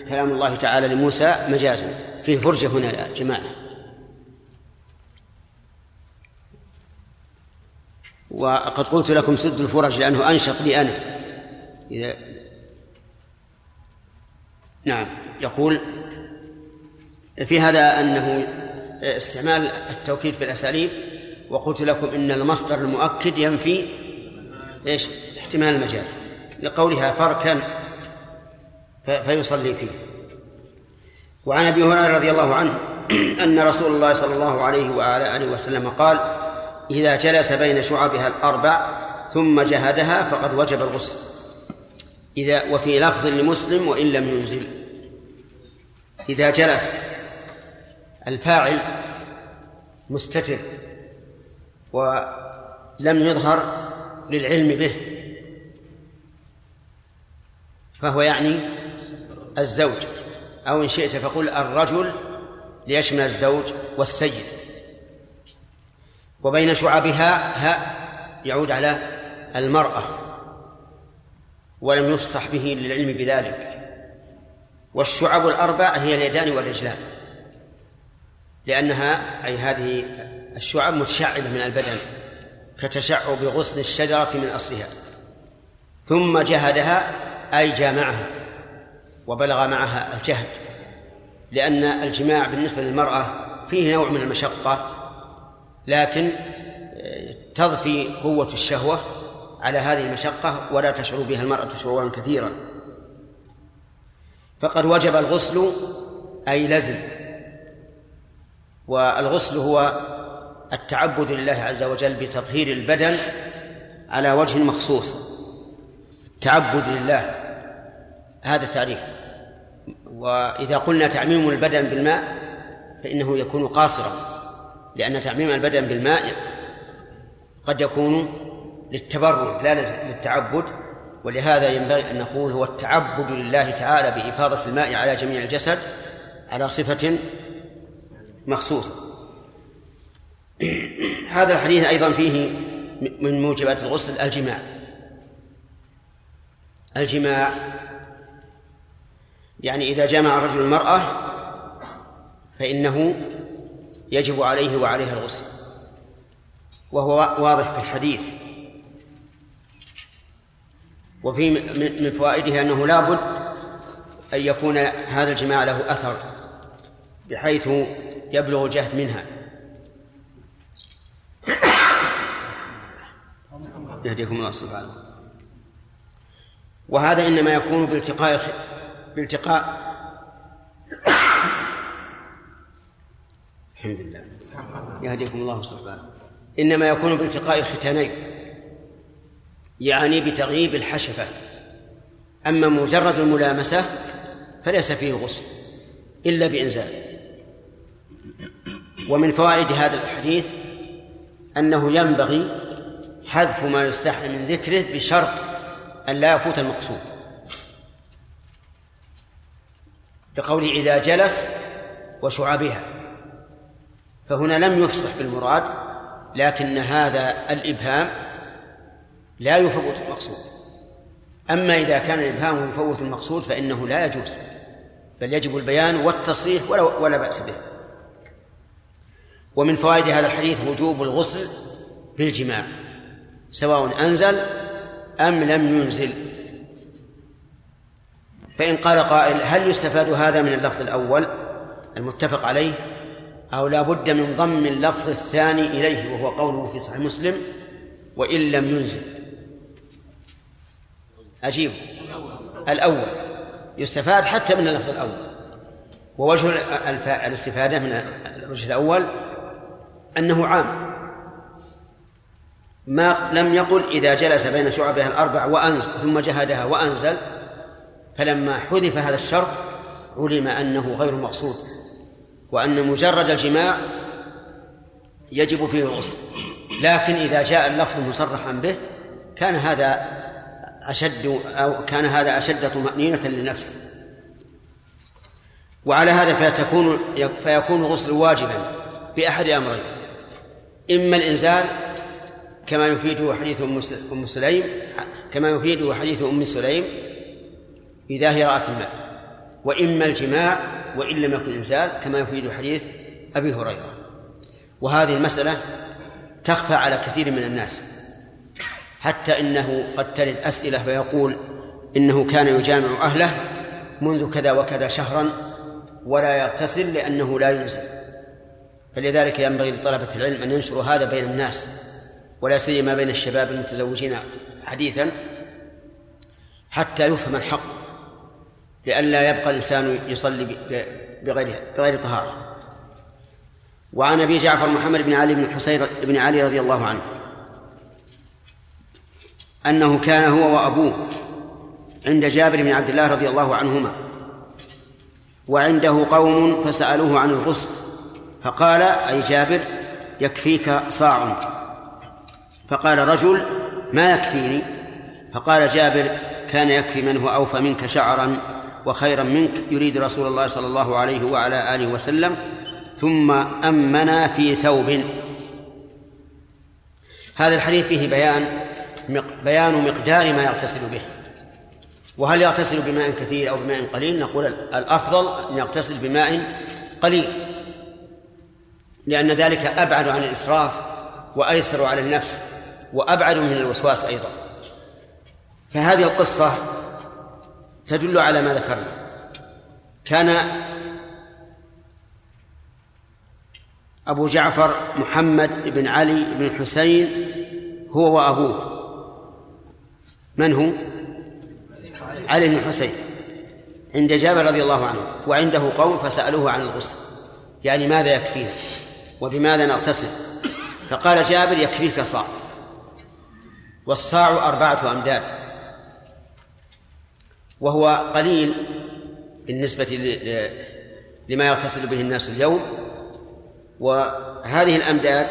كلام الله تعالى لموسى مجازا. فيه فرجة هنا يا جماعة. وقد قلت لكم سد الفرج لأنه أنشط لي أنا. إذا نعم يقول في هذا أنه استعمال التوكيد في الأساليب وقلت لكم إن المصدر المؤكد ينفي إيش؟ احتمال المجال. لقولها فركا فيصلي فيه. وعن أبي هريرة رضي الله عنه أن رسول الله صلى الله عليه وعلى آله وسلم قال إذا جلس بين شعبها الأربع ثم جهدها فقد وجب الغسل. إذا وفي لفظ لمسلم وإن لم ينزل. إذا جلس الفاعل مستتر ولم يظهر للعلم به فهو يعني الزوج. أو إن شئت فقل الرجل ليشمل الزوج والسيد. وبين شعبها ها يعود على المرأة ولم يفصح به للعلم بذلك. والشعب الأربع هي اليدان والرجلان لأنها أي هذه الشعب متشعبة من البدن كتشعب غصن الشجرة من أصلها. ثم جهدها أي جامعها وبلغ معها الجهد لأن الجماع بالنسبة للمرأة فيه نوع من المشقة لكن تضفي قوة الشهوة على هذه المشقة ولا تشعر بها المرأة شعورا كثيرا. فقد وجب الغسل أي لزم والغسل هو التعبد لله عز وجل بتطهير البدن على وجه مخصوص. التعبد لله هذا تعريف. وإذا قلنا تعميم البدن بالماء فإنه يكون قاصرا. لأن تعميم البدن بالماء قد يكون للتبرد لا للتعبد ولهذا ينبغي أن نقول هو التعبد لله تعالى بإفاضة الماء على جميع الجسد على صفة مخصوصة. هذا الحديث أيضا فيه من موجبات الغسل الجماع. الجماع يعني إذا جمع الرجل المرأة فإنه يجب عليه وعليها الغسل. وهو واضح في الحديث. وفي من فوائده أنه لا بد أن يكون هذا الجماع له أثر بحيث يبلغ الجهد منها. يهديكم الله سبحانه. وهذا إنما يكون بالتقاء بالتقاء الحمد لله. يهديكم الله سبحانه. إنما يكون بالتقاء ختانين. يعني بتغييب الحشفة. أما مجرد الملامسة فليس فيه غسل إلا بإنزال. ومن فوائد هذا الحديث أنه ينبغي حذف ما يستحي من ذكره بشرط أن لا يفوت المقصود. بقوله إذا جلس وشعبها. فهنا لم يفصح بالمراد لكن هذا الإبهام لا يفوت المقصود. أما إذا كان الإبهام يفوت المقصود فإنه لا يجوز بل يجب البيان والتصريح ولا, ولا بأس به. ومن فوائد هذا الحديث وجوب الغسل بالجماع سواء أنزل أم لم ينزل. فإن قال قائل هل يستفاد هذا من اللفظ الأول المتفق عليه؟ أو لا بد من ضم اللفظ الثاني إليه وهو قوله في صحيح مسلم وإن لم ينزل. أجيب. الأول. يستفاد حتى من اللفظ الأول. ووجه الاستفادة من الوجه الأول أنه عام. ما لم يقل إذا جلس بين شعبها الأربع وأنزل ثم جهدها وأنزل فلما حذف هذا الشرط علم أنه غير مقصود. وأن مجرد الجماع يجب فيه الغسل. لكن إذا جاء اللفظ مصرحا به كان هذا أشد أو كان هذا أشد طمأنينة للنفس. وعلى هذا فتكون فيكون الغسل واجبا بأحد أمرين. إما الإنزال كما يفيده حديث أم سليم كما يفيده حديث أم سليم إذا هي رأت الماء. وإما الجماع وإن لم يكن إنزال كما يفيد حديث أبي هريرة. وهذه المسألة تخفى على كثير من الناس. حتى إنه قد ترد أسئلة فيقول إنه كان يجامع أهله منذ كذا وكذا شهرا ولا يغتسل لأنه لا ينزل. فلذلك ينبغي لطلبة العلم أن ينشروا هذا بين الناس ولا سيما بين الشباب المتزوجين حديثا حتى يفهم الحق. لئلا يبقى الإنسان يصلي بغير بغير طهارة. وعن أبي جعفر محمد بن علي بن حسين بن علي رضي الله عنه. أنه كان هو وأبوه عند جابر بن عبد الله رضي الله عنهما. وعنده قوم فسألوه عن الغسل فقال أي جابر يكفيك صاع. فقال رجل ما يكفيني؟ فقال جابر كان يكفي من هو أوفى منك شعرا. وخيرا منك يريد رسول الله صلى الله عليه وعلى آله وسلم ثم أمنا في ثوب. هذا الحديث فيه بيان بيان مقدار ما يغتسل به. وهل يغتسل بماء كثير أو بماء قليل؟ نقول الأفضل أن يغتسل بماء قليل لأن ذلك أبعد عن الإسراف وأيسر على النفس وأبعد من الوسواس أيضا. فهذه القصة تدل على ما ذكرنا. كان أبو جعفر محمد بن علي بن الحسين هو وأبوه. من هو؟ علي بن الحسين عند جابر رضي الله عنه. وعنده قوم فسألوه عن الغسل. يعني ماذا يكفيه؟ وبماذا نغتسل؟ فقال جابر يكفيك صاع. والصاع أربعة أمداد. وهو قليل بالنسبة لما يغتسل به الناس اليوم. وهذه الأمداد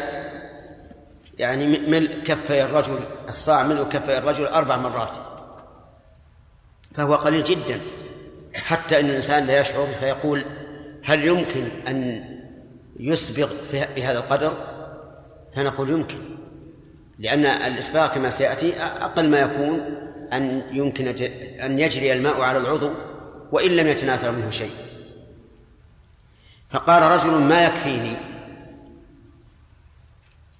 يعني ملء كفي الرجل الصاع ملء كفي الرجل أربع مرات. فهو قليل جدا. حتى أن الإنسان لا يشعر فيقول هل يمكن أن يسبغ بهذا القدر؟ فنقول يمكن لأن الإسباغ كما سيأتي أقل ما يكون أن يمكن أن يجري الماء على العضو وإن لم يتناثر منه شيء. فقال رجل ما يكفيني؟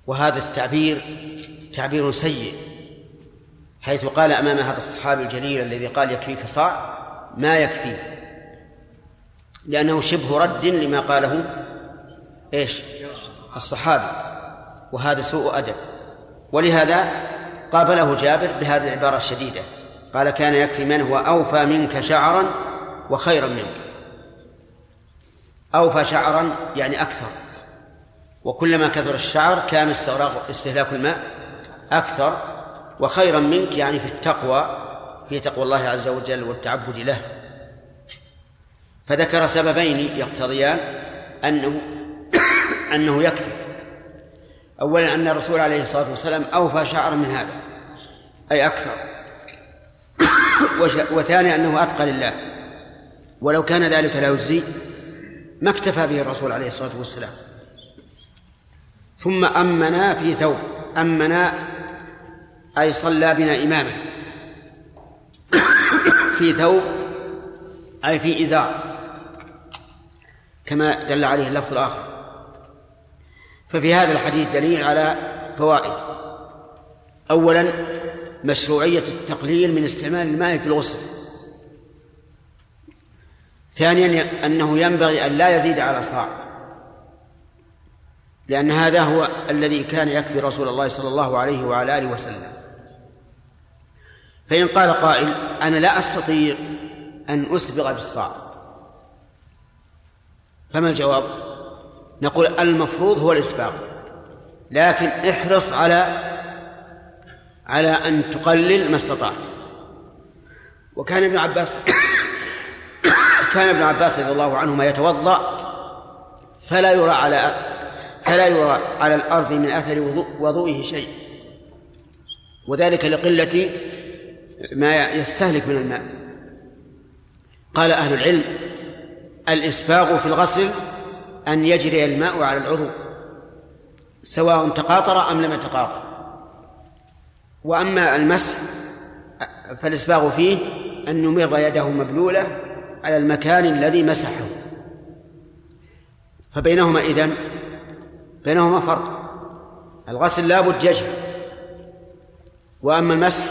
وهذا التعبير تعبير سيء حيث قال أمام هذا الصحابي الجليل الذي قال يكفيك صاع ما يكفيه لأنه شبه رد لما قاله إيش؟ الصحابي. وهذا سوء أدب. ولهذا قابله جابر بهذه العبارة الشديدة. قال كان يكفي من هو أوفى منك شعرا وخيرا منك. أوفى شعرا يعني أكثر. وكلما كثر الشعر كان استغراق استهلاك الماء أكثر وخيرا منك يعني في التقوى في تقوى الله عز وجل والتعبد له. فذكر سببين يقتضيان أنه أنه يكفي. أولا أن الرسول عليه الصلاة والسلام أوفى شعرا من هذا أي أكثر. وثانيا أنه أتقى لله. ولو كان ذلك لا يجزي ما اكتفى به الرسول عليه الصلاة والسلام. ثم أمنا في ثوب. أمنا أي صلى بنا إماما. في ثوب أي في إزار. كما دل عليه اللفظ الآخر. ففي هذا الحديث دليل على فوائد. أولا مشروعية التقليل من استعمال الماء في الغسل. ثانيا أنه ينبغي أن لا يزيد على صاع. لأن هذا هو الذي كان يكفي رسول الله صلى الله عليه وعلى آله وسلم. فإن قال قائل أنا لا أستطيع أن أسبغ بالصاع. فما الجواب؟ نقول المفروض هو الإسباغ لكن احرص على على أن تقلل ما استطعت. وكان ابن عباس كان ابن عباس رضي الله عنهما يتوضأ فلا يرى على فلا يرى على الأرض من أثر وضوئه شيء. وذلك لقلة ما يستهلك من الماء. قال أهل العلم الإسباغ في الغسل أن يجري الماء على العضو سواء تقاطر أم لم يتقاطر. وأما المسح فالإسباغ فيه أن يمر يده مبلولة على المكان الذي مسحه. فبينهما إذن بينهما فرق الغسل لابد ججر وأما المسح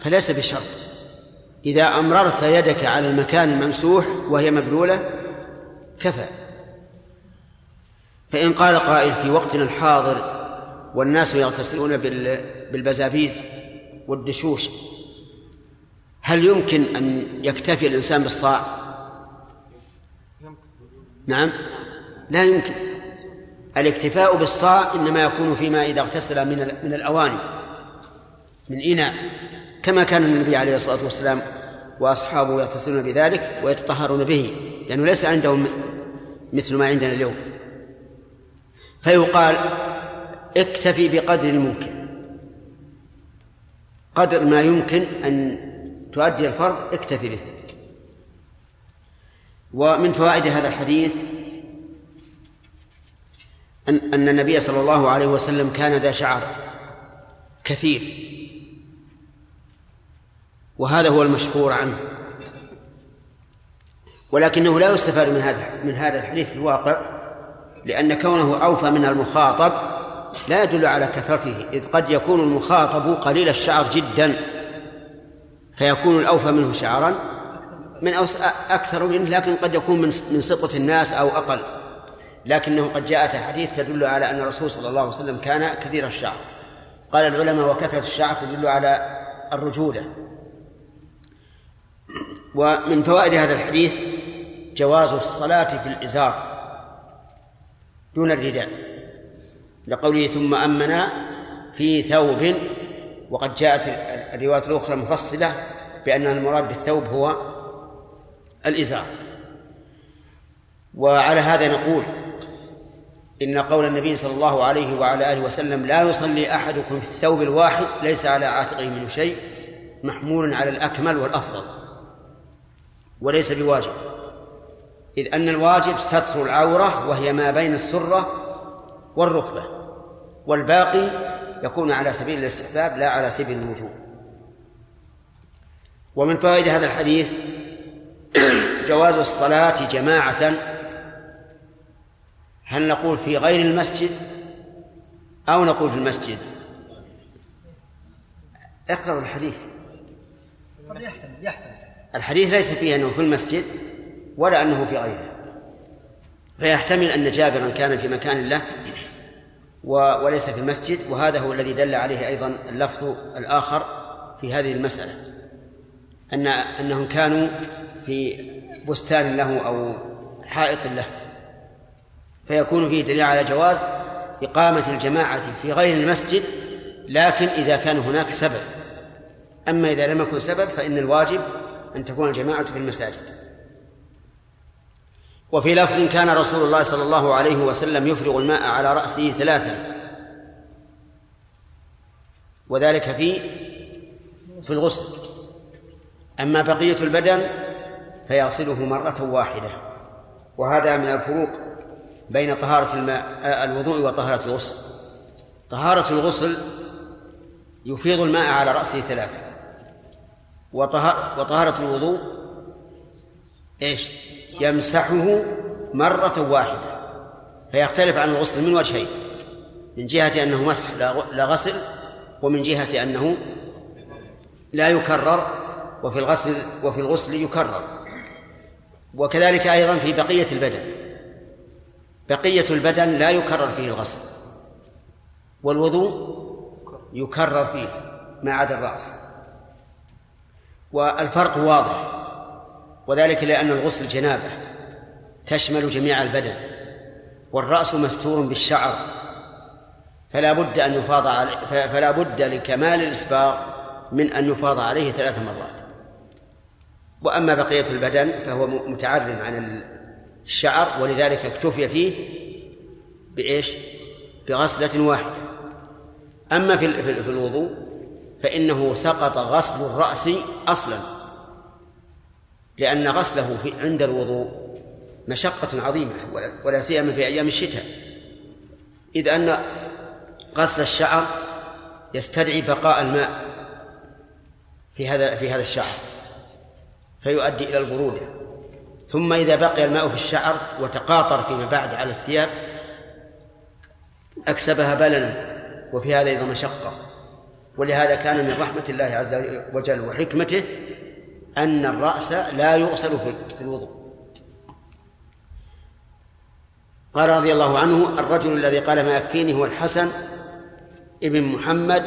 فليس بشرط. إذا أمررت يدك على المكان الممسوح وهي مبلولة كفى. فإن قال قائل في وقتنا الحاضر والناس يغتسلون بالبزابيز والدشوش هل يمكن أن يكتفي الإنسان بالصاع؟ نعم. لا يمكن. الاكتفاء بالصاع إنما يكون فيما إذا اغتسل من من الأواني من إناء كما كان النبي عليه الصلاة والسلام وأصحابه يغتسلون بذلك ويتطهرون به لأنه ليس عندهم مثل ما عندنا اليوم. فيقال اكتفي بقدر الممكن. قدر ما يمكن أن تؤدي الفرض اكتفي به. ومن فوائد هذا الحديث أن أن النبي صلى الله عليه وسلم كان ذا شعر كثير. وهذا هو المشهور عنه. ولكنه لا يستفاد من هذا من هذا الحديث الواقع. لأن كونه أوفى من المخاطب لا يدل على كثرته إذ قد يكون المخاطب قليل الشعر جدا. فيكون الأوفى منه شعرا من أوس أكثر منه لكن قد يكون من من الناس أو أقل. لكنه قد جاءت أحاديث تدل على أن الرسول صلى الله عليه وسلم كان كثير الشعر. قال العلماء وكثرة الشعر تدل على الرجولة. ومن فوائد هذا الحديث جواز الصلاة في الإزار. دون الرداء لقوله ثم أمنا في ثوب وقد جاءت الروايات الأخرى مفصلة بأن المراد بالثوب هو الإزار. وعلى هذا نقول إن قول النبي صلى الله عليه وعلى آله وسلم لا يصلي أحدكم في الثوب الواحد ليس على عاتقه منه شيء محمول على الأكمل والأفضل وليس بواجب. إذ أن الواجب ستر العورة وهي ما بين السرة والركبة والباقي يكون على سبيل الاستحباب لا على سبيل الوجوب. ومن فوائد هذا الحديث جواز الصلاة جماعة. هل نقول في غير المسجد أو نقول في المسجد؟ اقرأوا الحديث. الحديث ليس فيه أنه في المسجد. ولا أنه في غيره. فيحتمل أن جابرا كان في مكان له وليس في المسجد وهذا هو الذي دل عليه أيضا اللفظ الآخر في هذه المسألة. أن أنهم كانوا في بستان له أو حائط له. فيكون فيه دليل على جواز إقامة الجماعة في غير المسجد لكن إذا كان هناك سبب. أما إذا لم يكن سبب فإن الواجب أن تكون الجماعة في المساجد. وفي لفظ كان رسول الله صلى الله عليه وسلم يفرغ الماء على رأسه ثلاثا. وذلك في في الغسل. أما بقية البدن فيغسله مرة واحدة. وهذا من الفروق بين طهارة الماء آه، الوضوء وطهارة الغسل. طهارة الغسل يفيض الماء على رأسه ثلاثة وطهارة الوضوء إيش؟ يمسحه مرة واحدة فيختلف عن الغسل من وجهين من جهة أنه مسح لا غسل ومن جهة أنه لا يكرر وفي الغسل وفي الغسل يكرر. وكذلك أيضا في بقية البدن بقية البدن لا يكرر فيه الغسل والوضوء يكرر فيه ما عدا الرأس. والفرق واضح. وذلك لأن الغسل جنابة تشمل جميع البدن والرأس مستور بالشعر فلا بد أن يفاض عليه فلا بد لكمال الإسباغ من أن يفاض عليه ثلاث مرات. وأما بقية البدن فهو متعرم عن الشعر ولذلك اكتفي فيه بإيش؟ بغسلة واحدة. أما في الوضوء فإنه سقط غسل الرأس أصلا. لأن غسله في عند الوضوء مشقة عظيمة ولا سيما في أيام الشتاء. إذ أن غسل الشعر يستدعي بقاء الماء في هذا في هذا الشعر فيؤدي إلى البرودة ثم إذا بقي الماء في الشعر وتقاطر فيما بعد على الثياب أكسبها بللا وفي هذا أيضا مشقة. ولهذا كان من رحمة الله عز وجل وحكمته أن الرأس لا يغسل في الوضوء. قال رضي الله عنه الرجل الذي قال ما يكفيني هو الحسن ابن محمد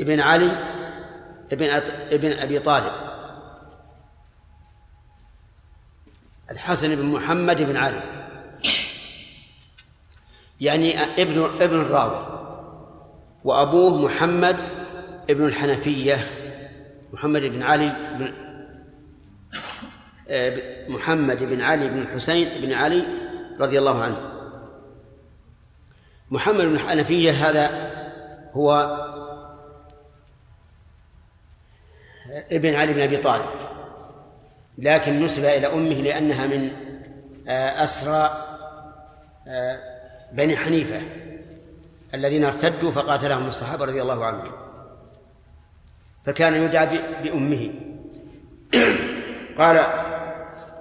ابن علي ابن ابن أبي طالب. الحسن بن محمد بن علي. يعني ابن ابن الراوي. وأبوه محمد ابن الحنفية. محمد بن علي بن محمد بن علي بن الحسين بن علي رضي الله عنه. محمد بن الحنفيه هذا هو ابن علي بن أبي طالب لكن نسب إلى أمه لأنها من آه، أسرى آه، بني حنيفة الذين ارتدوا فقاتلهم الصحابة رضي الله عنهم. فكان يدعى بأمه. قال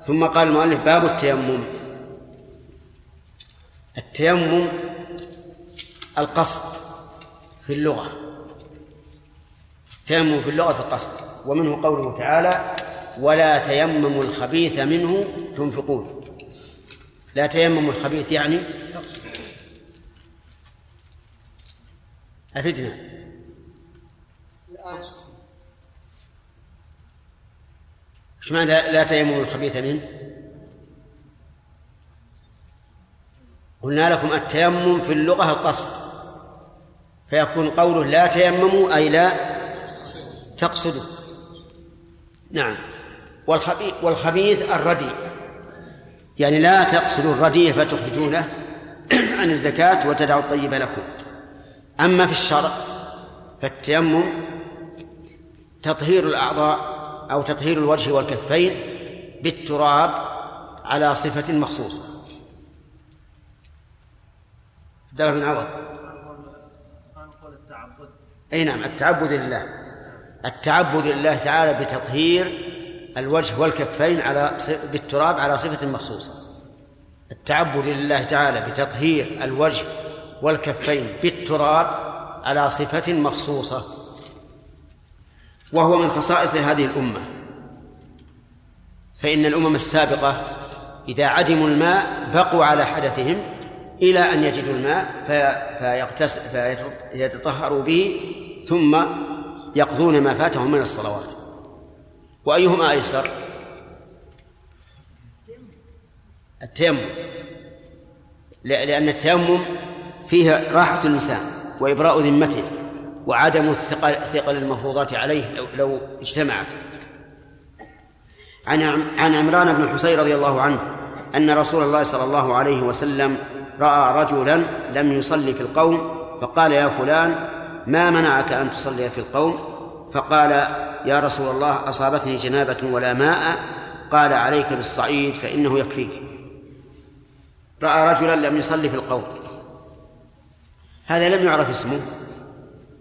ثم قال المؤلف باب التيمم. التيمم القصد في اللغة. تيمم في اللغة القصد. ومنه قوله تعالى ولا تيمموا الخبيث منه تنفقون. لا تيمموا الخبيث يعني أفدنا إيش معنى لا تيمموا الخبيث منه؟ قلنا لكم التيمم في اللغة القصد. فيكون قوله لا تيمموا أي لا تقصدوا. نعم. والخبيث, والخبيث الردي. يعني لا تقصدوا الردي فتخرجونه عن الزكاة وتدعوا الطيب لكم. أما في الشرع فالتيمم تطهير الأعضاء أو تطهير الوجه والكفين بالتراب على صفة مخصوصة. عبد بن عوض. أي نعم التعبد لله. التعبد لله تعالى بتطهير الوجه والكفين على بالتراب على صفة مخصوصة. التعبد لله تعالى بتطهير الوجه والكفين بالتراب على صفة مخصوصة. وهو من خصائص هذه الأمة. فإن الأمم السابقة إذا عدموا الماء بقوا على حدثهم إلى أن يجدوا الماء فيغتسل فيتطهروا به ثم يقضون ما فاتهم من الصلوات. وأيهما أيسر؟ التيمم. لأن التيمم فيه راحة الإنسان وإبراء ذمته. وعدم الثقل ثقل المفروضات عليه لو, لو اجتمعت. عن عن عمران بن الحصين رضي الله عنه أن رسول الله صلى الله عليه وسلم رأى رجلا لم يصلي في القوم فقال يا فلان ما منعك أن تصلي في القوم؟ فقال يا رسول الله أصابتني جنابة ولا ماء قال عليك بالصعيد فإنه يكفيك. رأى رجلا لم يصلي في القوم. هذا لم يعرف اسمه.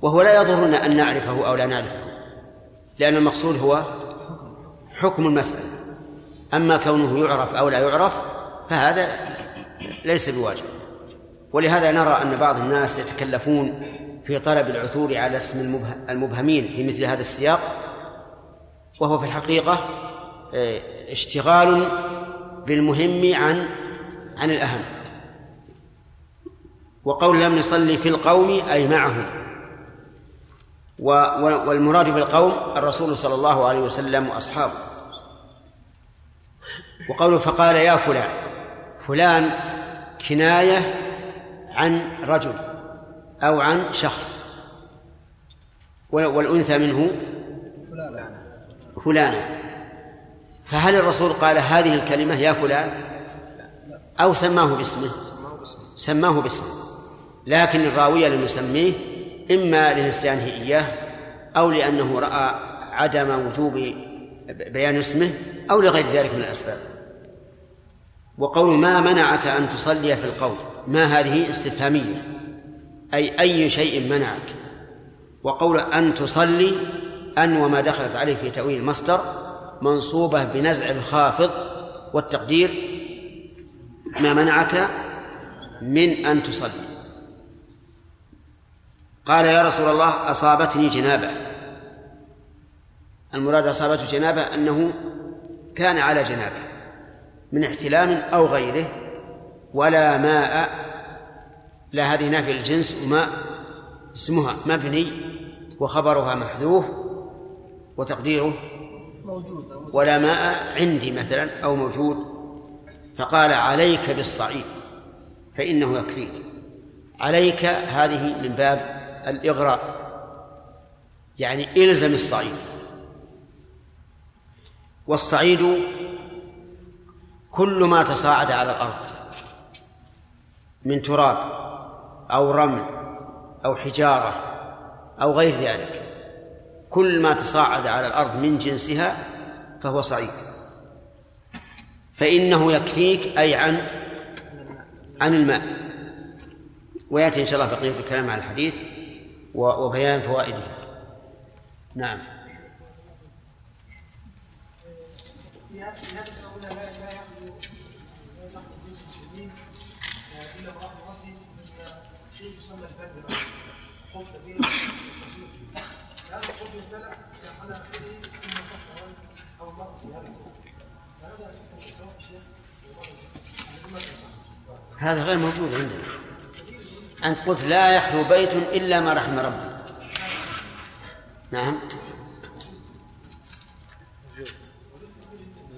وهو لا يضرنا أن نعرفه أو لا نعرفه. لأن المقصود هو حكم المسألة. أما كونه يعرف أو لا يعرف فهذا ليس بواجب. ولهذا نرى أن بعض الناس يتكلفون في طلب العثور على اسم المبهمين في مثل هذا السياق. وهو في الحقيقة آه، اشتغال بالمهم عن عن الأهم. وقول لم يصلي في القوم أي معهم. والمراد بالقوم الرسول صلى الله عليه وسلم وأصحابه. وقوله فقال يا فلان فلان كناية عن رجل أو عن شخص. والأنثى منه فلانة. فهل الرسول قال هذه الكلمة يا فلان؟ أو سماه باسمه؟ سماه باسمه. لكن الراوية لم يسميه إما لنسيانه إياه أو لأنه رأى عدم وجوب بيان اسمه أو لغير ذلك من الأسباب. وقول ما منعك أن تصلي في القول ما هذه؟ استفهامية. أي أي شيء منعك. وقول أن تصلي أن وما دخلت عليه في تأويل المصدر منصوبة بنزع الخافض والتقدير ما منعك من أن تصلي. قال يا رسول الله أصابتني جنابة. المراد أصابته جنابة أنه كان على جنابة من احتلام أو غيره ولا ماء لا هذه نافية الجنس وماء اسمها مبني وخبرها محذوف وتقديره موجود. ولا ماء عندي مثلا أو موجود. فقال عليك بالصعيد فإنه يكفيك. عليك هذه من باب الإغراء. يعني إلزم الصعيد. والصعيد كل ما تصاعد على الأرض. من تراب أو رمل أو حجارة أو غير ذلك. كل ما تصاعد على الأرض من جنسها فهو صعيد. فإنه يكفيك أي عن عن الماء. ويأتي إن شاء الله بقية الكلام على الحديث. وبيان فوائده. نعم. هذا غير موجود عندنا. أنت قلت لا يخلو بيت إلا ما رحم ربي نعم.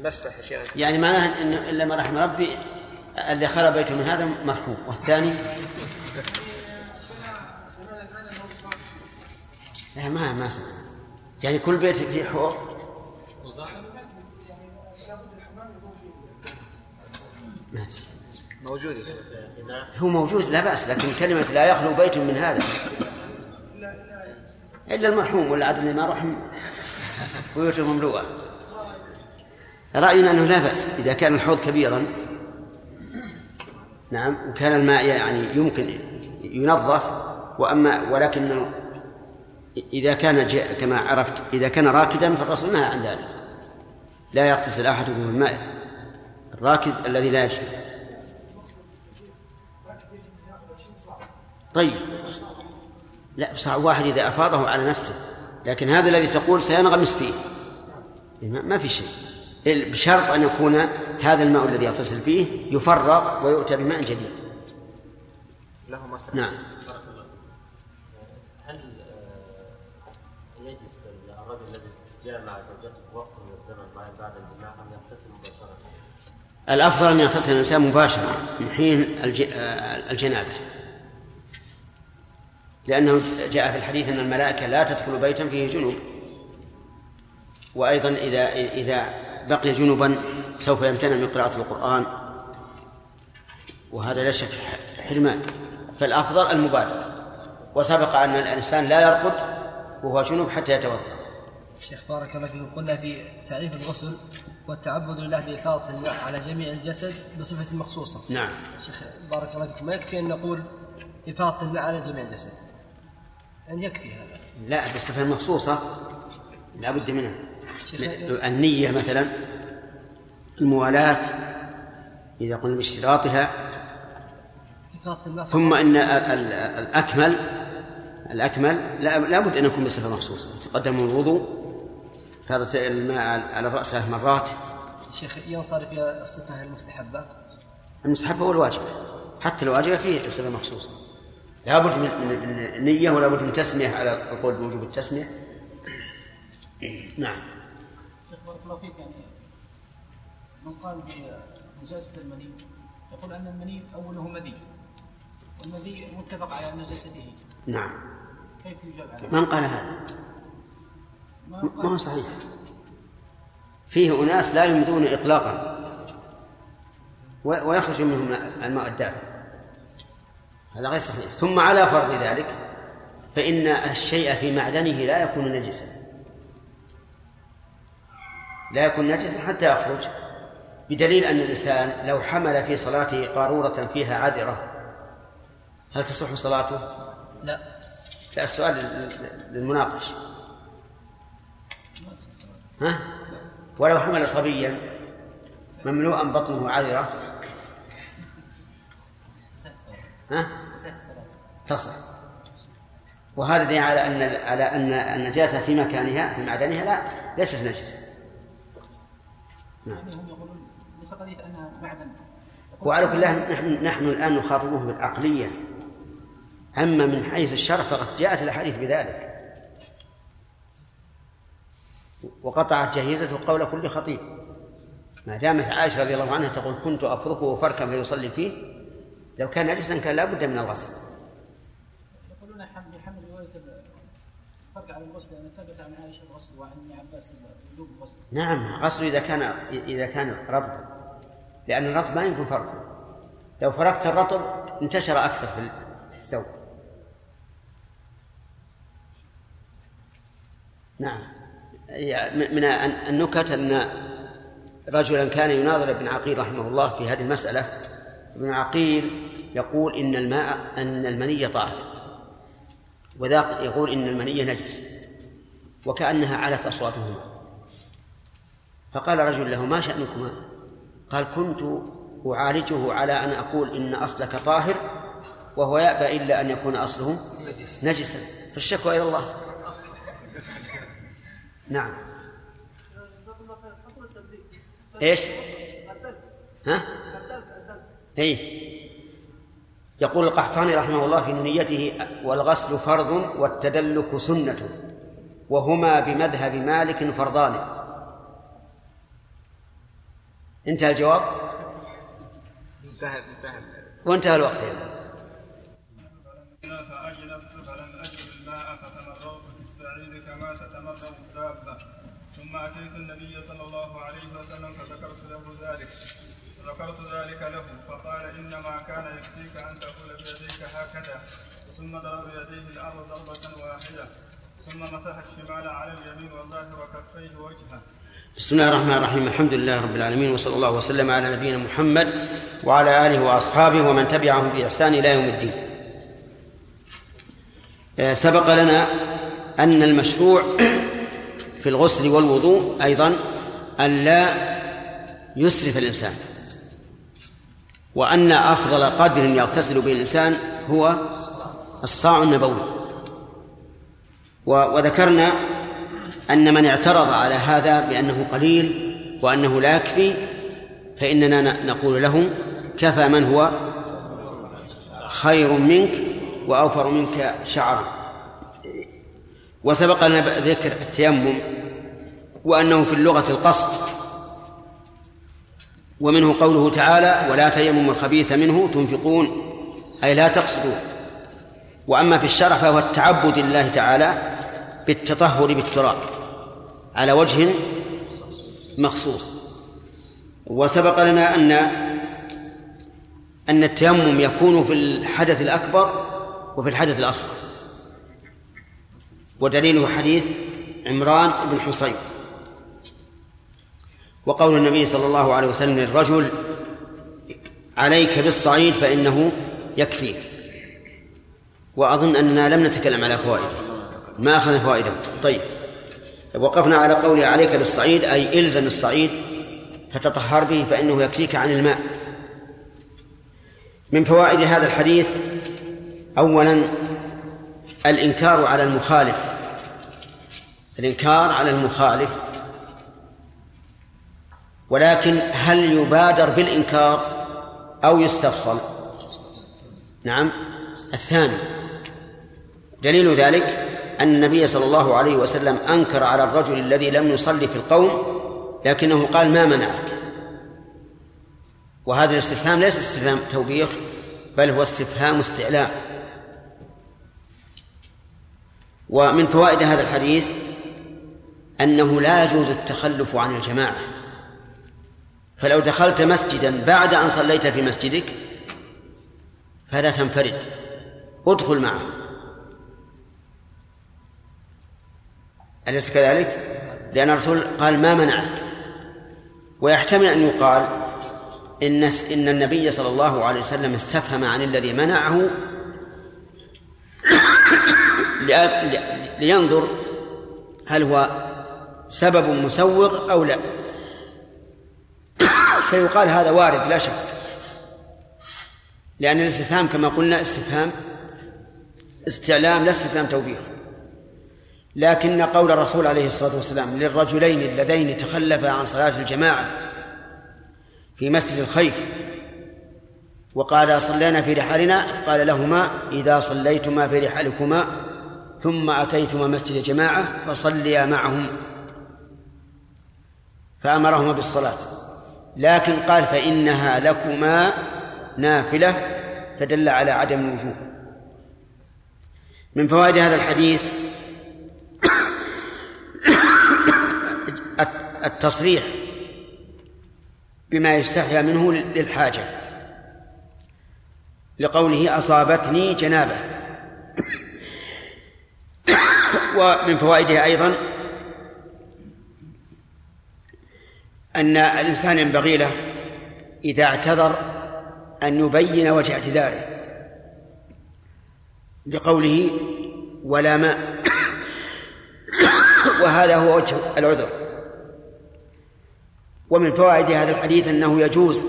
مسبح يعني معناه إن إلا ما رحم ربي اللي خلى بيته من هذا مرحوم. والثاني؟ لا ما ما سمع. يعني كل بيت فيه حوض ماشي. موجود هو موجود لا بأس لكن كلمة لا يخلو بيت من هذا. إلا المرحوم والعدل اللي ما رحم بيوته مملوءة. رأينا أنه لا بأس إذا كان الحوض كبيرا. نعم وكان الماء يعني يمكن ينظف وأما ولكنه إذا كان كما عرفت إذا كان راكدا فالرسول نهى عن ذلك. لا يغتسل أحدكم في الماء الراكد الذي لا يشرب. طيب. لا صاع واحد إذا أفاضه على نفسه. لكن هذا الذي تقول سينغمس فيه. ما في شيء. بشرط أن يكون هذا الماء الذي يغتسل فيه يفرغ ويؤتى بماء جديد. له نعم. هل يجلس الرجل الذي جاء مع زوجته وقت من الزمن بعد الجماع أم يغتسل مباشرة؟ الأفضل أن يغتسل الإنسان مباشرة من حين الجنابة. لأنه جاء في الحديث أن الملائكة لا تدخل بيتا فيه جنوب. وأيضا إذا إذا بقي جنبا سوف يمتنع من قراءة القرآن. وهذا لا شك حرمان. فالأفضل المبادرة. وسبق أن الإنسان لا يرقد وهو جنوب حتى يتوضأ. شيخ بارك الله فيكم. قلنا في تعريف الغسل والتعبد لله بإفاضة الماء على جميع الجسد بصفة مخصوصة. نعم. شيخ بارك الله فيكم. ما يكفي أن نقول إفاضة الماء على جميع الجسد؟ أن يكفي هذا. لا بصفة مخصوصة لا بد منها. النية مثلا الموالاة إذا قلنا باشتراطها ثم إن ال- ال- الأكمل الأكمل لا لابد أن يكون بصفه مخصوصه تقدم الوضوء فرد الماء على ثلاث مرات. شيخ ينصرف إلى الصفة المستحبة؟ المستحب هو الواجب حتى الواجب فيه صفه مخصوصه لابد من من من النيه ولا بد من تسمية على القول بوجوب التسمية؟ نعم. بارك الله فيك. يعني من قال بنجاسة المني يقول أن المني أوله مذي والمذي متفق على نجاسته نعم. كيف يجاب على من قال هذا؟ ما هو صحيح. فيه أناس لا يمدون إطلاقا ويخرج منهم الماء الدافئ. هذا غير صحيح. ثم على فرض ذلك فإن الشيء في معدنه لا يكون نجسا. لا يكون نجسا حتى يخرج. بدليل أن الإنسان لو حمل في صلاته قارورة فيها عذرة هل تصح صلاته؟ لا. لا السؤال لل- للمناقش. ها؟ ولو حمل صبيا مملوءا بطنه عذرة ها؟ تصح. وهذا دليل على أن على أن النجاسة في مكانها في معدنها لا ليست نجسة. يعني هم يقولون ليس قضية أنها معدن. وعلى كل نحن نحن الآن نخاطبه بالعقلية. اما من حيث الشرع فقد جاءت الأحاديث بذلك. وقطعت جهيزته قول كل خطيب. ما دامت عائشة رضي الله عنها تقول كنت أفركه فركا فيصلي فيه. لو كان نجسا كان لابد من الغسل. يقولون حمل حمل رواية الفرق على الغسل لأن ثبت عن عائشة الغسل وعن ابن عباس وجوب الغسل. نعم غسل إذا كان إذا كان رطبا لأن الرطب ما يمكن فرقه لو فرقت الرطب انتشر أكثر في الثوب. نعم. من النكت أن رجلا كان يناظر ابن عقيل رحمه الله في هذه المسألة. ابن عقيل يقول إن الماء أن المني طاهر. وذاك يقول إن المني نجس وكأنها علت أصواتهما. فقال رجل له ما شأنكما؟ قال كنت أعالجه على أن أقول إن أصلك طاهر وهو يأبى إلا أن يكون أصله نجسا. فالشكوى إلى الله. نعم. إيش؟ ها؟ اي يقول القحطاني رحمه الله في نيته والغسل فرض والتدلك سنة وهما بمذهب مالك فرضان. انتهى الجواب؟ انتهى انتهى. وانتهى الوقت. يلا. فأجلبت فلم أجد الماء فتمرغت في السعيد كما تتمرغ الدابة ثم أتيت النبي صلى الله عليه وسلم فذكرت له ذلك فذكرت ذلك له. يكفيك أن تقول بيديك هكذا ثم ضرب بيديه الأرض ضربة واحدة ثم مسح الشمال على اليمين والظاهر كفيه وجهه. بسم الله الرحمن الرحيم. الحمد لله رب العالمين وصلى الله وسلم على نبينا محمد وعلى آله وأصحابه ومن تبعهم بإحسان إلى يوم الدين. آه، سبق لنا أن المشروع في الغسل والوضوء أيضا أن لا يسرف الإنسان. وأن أفضل قدر يغتسل به الإنسان هو الصاع النبوي. وذكرنا أن من اعترض على هذا بأنه قليل وأنه لا يكفي فإننا نقول له كفى من هو خير منك وأوفر منك شعرا وسبق لنا ذكر التيمم وأنه في اللغة القصد. ومنه قوله تعالى ولا تيمموا الخبيث منه تنفقون أي لا تقصدون وأما في الشرع فهو التعبد لله تعالى بالتطهر بالتراب على وجه مخصوص. وسبق لنا أن أن التيمم يكون في الحدث الأكبر وفي الحدث الأصغر. ودليله حديث عمران بن حصين. وقول النبي صلى الله عليه وسلم للرجل عليك بالصعيد فإنه يكفيك. وأظن أننا لم نتكلم على فوائده ما أخذنا فوائده. طيب وقفنا على قوله عليك بالصعيد أي إلزم الصعيد فتطهر به فإنه يكفيك عن الماء. من فوائد هذا الحديث أولا الإنكار على المخالف. الإنكار على المخالف ولكن هل يبادر بالإنكار أو يستفصل؟ نعم. الثاني دليل ذلك أن النبي صلى الله عليه وسلم أنكر على الرجل الذي لم يصلي في القوم لكنه قال ما منعك. وهذا الاستفهام ليس استفهام توبيخ بل هو استفهام استعلاء. ومن فوائد هذا الحديث أنه لا يجوز التخلف عن الجماعة. فلو دخلت مسجدا بعد أن صليت في مسجدك فلا تنفرد. ادخل معه. أليس كذلك؟ لأن الرسول قال ما منعك. ويحتمل أن يقال إن إن النبي صلى الله عليه وسلم استفهم عن الذي منعه لينظر هل هو سبب مسوغ أو لا. فيقال هذا وارد لا شك. لأن الاستفهام كما قلنا استفهام استعلام لا استفهام توبيخ. لكن قول الرسول عليه الصلاة والسلام للرجلين اللذين تخلفا عن صلاة الجماعة في مسجد الخيف وقال صلينا في رحالنا قال لهما إذا صليتما في رحالكما ثم أتيتما مسجد جماعة فصليا معهم. فأمرهما بالصلاة. لكن قال فإنها لكما نافلة فدل على عدم الوجوب. من فوائد هذا الحديث التصريح بما يستحيا منه للحاجة لقوله أصابتني جنابة. ومن فوائدها أيضا أن الإنسان ينبغي له إذا اعتذر أن يبين وجه اعتذاره بقوله ولا ماء. وهذا هو وجه العذر. ومن فوائد هذا الحديث أنه يجوز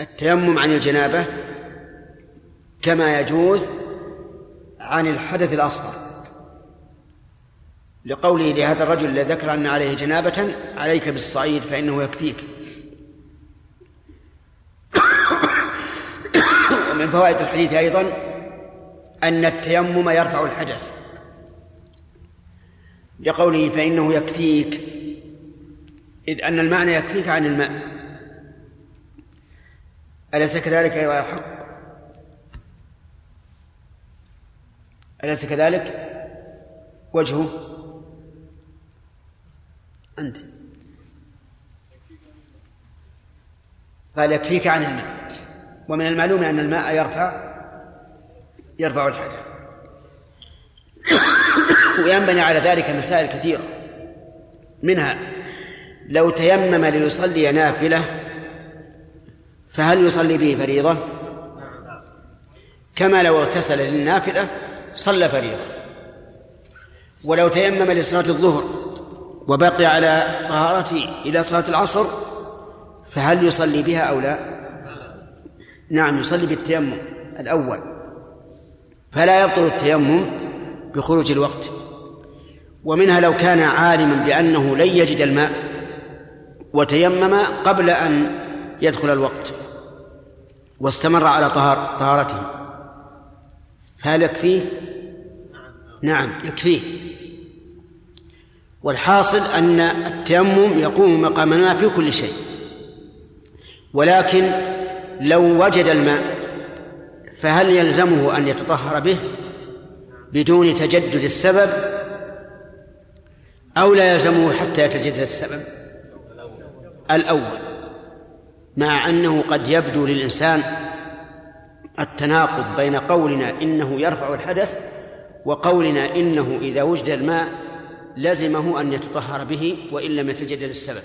التيمم عن الجنابة كما يجوز عن الحدث الأصغر. لقوله لهذا الرجل الذي ذكر أن عليه جنابة عليك بالصعيد فإنه يكفيك. ومن فوائد الحديث أيضا أن التيمم يرفع الحدث. لقوله فإنه يكفيك إذ أن المعنى يكفيك عن الماء أليس كذلك أيضا الحق أليس كذلك؟ وجهه؟ أنت. قال يكفيك عن الماء. ومن المعلوم أن الماء يرفع يرفع الحدث وينبني على ذلك مسائل كثيرة. منها لو تيمم ليصلي نافلة فهل يصلي به فريضة؟ كما لو اغتسل للنافلة صلى فريضة. ولو تيمم لصلاة الظهر وبقي على طهارته إلى صلاة العصر فهل يصلي بها أو لا؟ نعم يصلي بالتيمم الأول. فلا يبطل التيمم بخروج الوقت. ومنها لو كان عالما بأنه لن يجد الماء وتيمم قبل أن يدخل الوقت واستمر على طهار طهارته. فهل يكفيه؟ نعم يكفيه. والحاصل أن التيمم يقوم مقام الماء في كل شيء. ولكن لو وجد الماء فهل يلزمه أن يتطهر به بدون تجدد السبب؟ أو لا يلزمه حتى يتجدد السبب؟ الأول مع أنه قد يبدو للإنسان التناقض بين قولنا إنه يرفع الحدث وقولنا إنه إذا وجد الماء لزمه أن يتطهر به وإن لم يتجدد السبب.